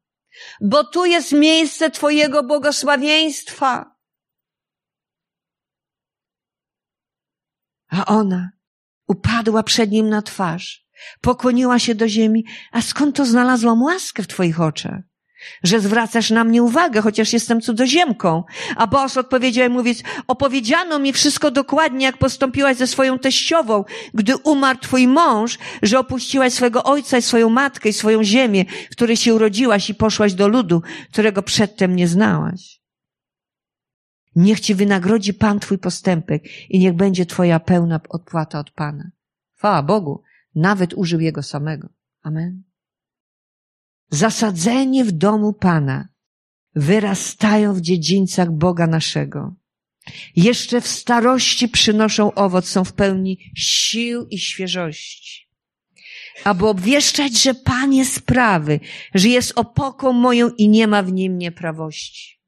bo tu jest miejsce Twojego błogosławieństwa. A ona, Upadła przed nim na twarz. Pokłoniła się do ziemi. A skąd to znalazłam łaskę w twoich oczach? Że zwracasz na mnie uwagę, chociaż jestem cudzoziemką. A Boaz odpowiedział i mówi, opowiedziano mi wszystko dokładnie, jak postąpiłaś ze swoją teściową, gdy umarł twój mąż, że opuściłaś swojego ojca i swoją matkę i swoją ziemię, w której się urodziłaś i poszłaś do ludu, którego przedtem nie znałaś. Niech ci wynagrodzi Pan twój postępek i niech będzie twoja pełna odpłata od Pana. Chwała Bogu, nawet użył Jego samego. Amen. Zasadzenie w domu Pana wyrastają w dziedzińcach Boga naszego. Jeszcze w starości przynoszą owoc, są w pełni sił i świeżości. Aby obwieszczać, że Pan jest prawy, że jest opoką moją i nie ma w nim nieprawości.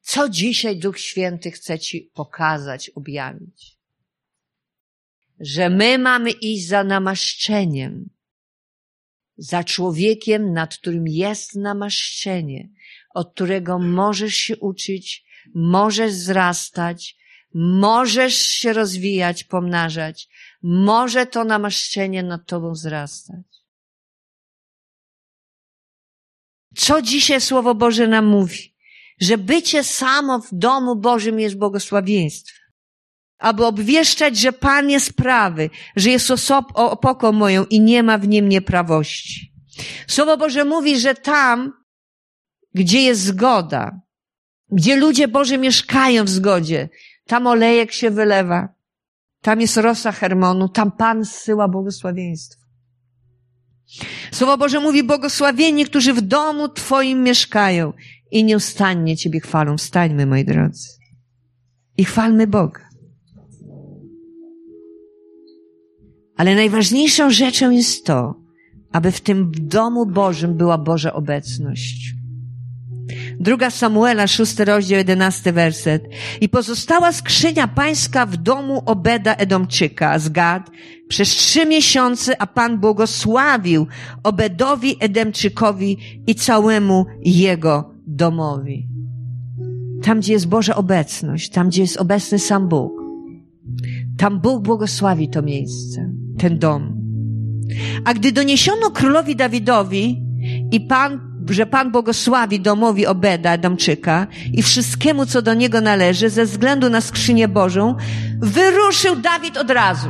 Co dzisiaj Duch Święty chce Ci pokazać, objawić? Że my mamy iść za namaszczeniem, za człowiekiem, nad którym jest namaszczenie, od którego możesz się uczyć, możesz wzrastać, możesz się rozwijać, pomnażać, może to namaszczenie nad Tobą wzrastać. Co dzisiaj Słowo Boże nam mówi? że bycie samo w domu Bożym jest błogosławieństwem. Aby obwieszczać, że Pan jest prawy, że jest osob, opoką moją i nie ma w nim nieprawości. Słowo Boże mówi, że tam, gdzie jest zgoda, gdzie ludzie Boże mieszkają w zgodzie, tam olejek się wylewa, tam jest rosa Hermonu, tam Pan zsyła błogosławieństwo. Słowo Boże mówi, błogosławieni, którzy w domu Twoim mieszkają i nieustannie Ciebie chwalą. Wstańmy, moi drodzy. I chwalmy Boga. Ale najważniejszą rzeczą jest to, aby w tym domu Bożym była Boża obecność. Druga Samuela, szósty rozdział, jedenasty werset. I pozostała skrzynia pańska w domu Obeda Edomczyka z Gad przez trzy miesiące, a Pan błogosławił Obedowi Edemczykowi i całemu jego domowi. Tam, gdzie jest Boża obecność, tam, gdzie jest obecny sam Bóg. Tam Bóg błogosławi to miejsce, ten dom. A gdy doniesiono królowi Dawidowi i Pan, że Pan błogosławi domowi Obeda, Damczyka i wszystkiemu, co do niego należy, ze względu na skrzynię Bożą, wyruszył Dawid od razu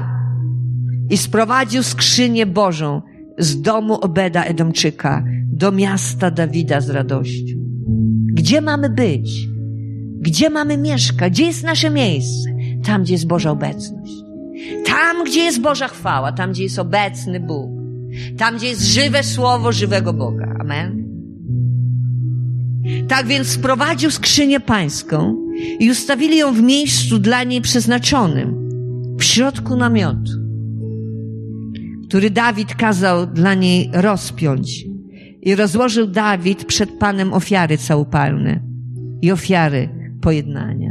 i sprowadził skrzynię Bożą z domu Obeda Edomczyka do miasta Dawida z radością. Gdzie mamy być? Gdzie mamy mieszkać? Gdzie jest nasze miejsce? Tam, gdzie jest Boża obecność. Tam, gdzie jest Boża chwała, tam, gdzie jest obecny Bóg. Tam, gdzie jest żywe słowo żywego Boga. Amen. Tak więc sprowadził skrzynię pańską i ustawili ją w miejscu dla niej przeznaczonym, w środku namiotu, który Dawid kazał dla niej rozpiąć i rozłożył Dawid przed Panem ofiary całopalne i ofiary pojednania.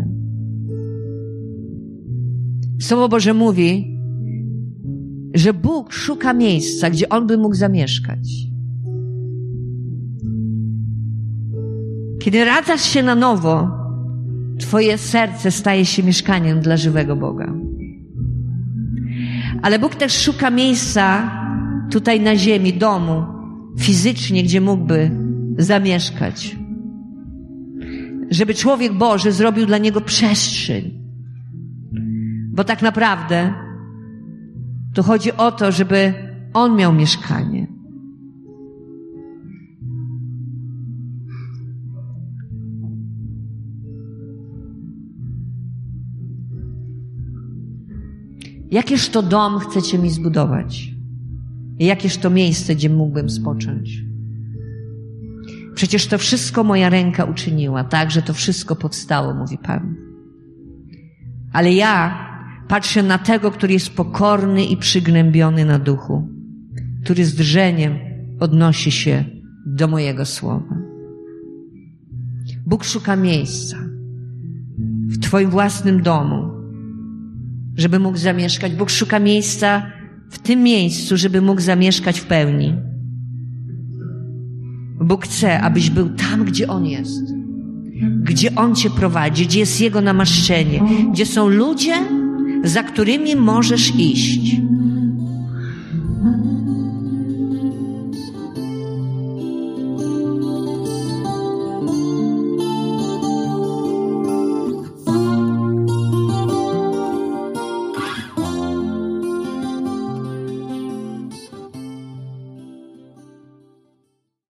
Słowo Boże mówi, że Bóg szuka miejsca, gdzie On by mógł zamieszkać. Kiedy radzasz się na nowo, Twoje serce staje się mieszkaniem dla żywego Boga. Ale Bóg też szuka miejsca tutaj na ziemi, domu, fizycznie, gdzie mógłby zamieszkać. Żeby człowiek Boży zrobił dla niego przestrzeń. Bo tak naprawdę to chodzi o to, żeby on miał mieszkanie. Jakież to dom chcecie mi zbudować? Jakież to miejsce, gdzie mógłbym spocząć? Przecież to wszystko moja ręka uczyniła, tak, że to wszystko powstało, mówi Pan. Ale ja patrzę na tego, który jest pokorny i przygnębiony na duchu, który z drżeniem odnosi się do mojego słowa. Bóg szuka miejsca w Twoim własnym domu, żeby mógł zamieszkać. Bóg szuka miejsca w tym miejscu, żeby mógł zamieszkać w pełni. Bóg chce, abyś był tam, gdzie On jest. gdzie On Cię prowadzi, gdzie jest Jego namaszczenie, gdzie są ludzie, za którymi możesz iść.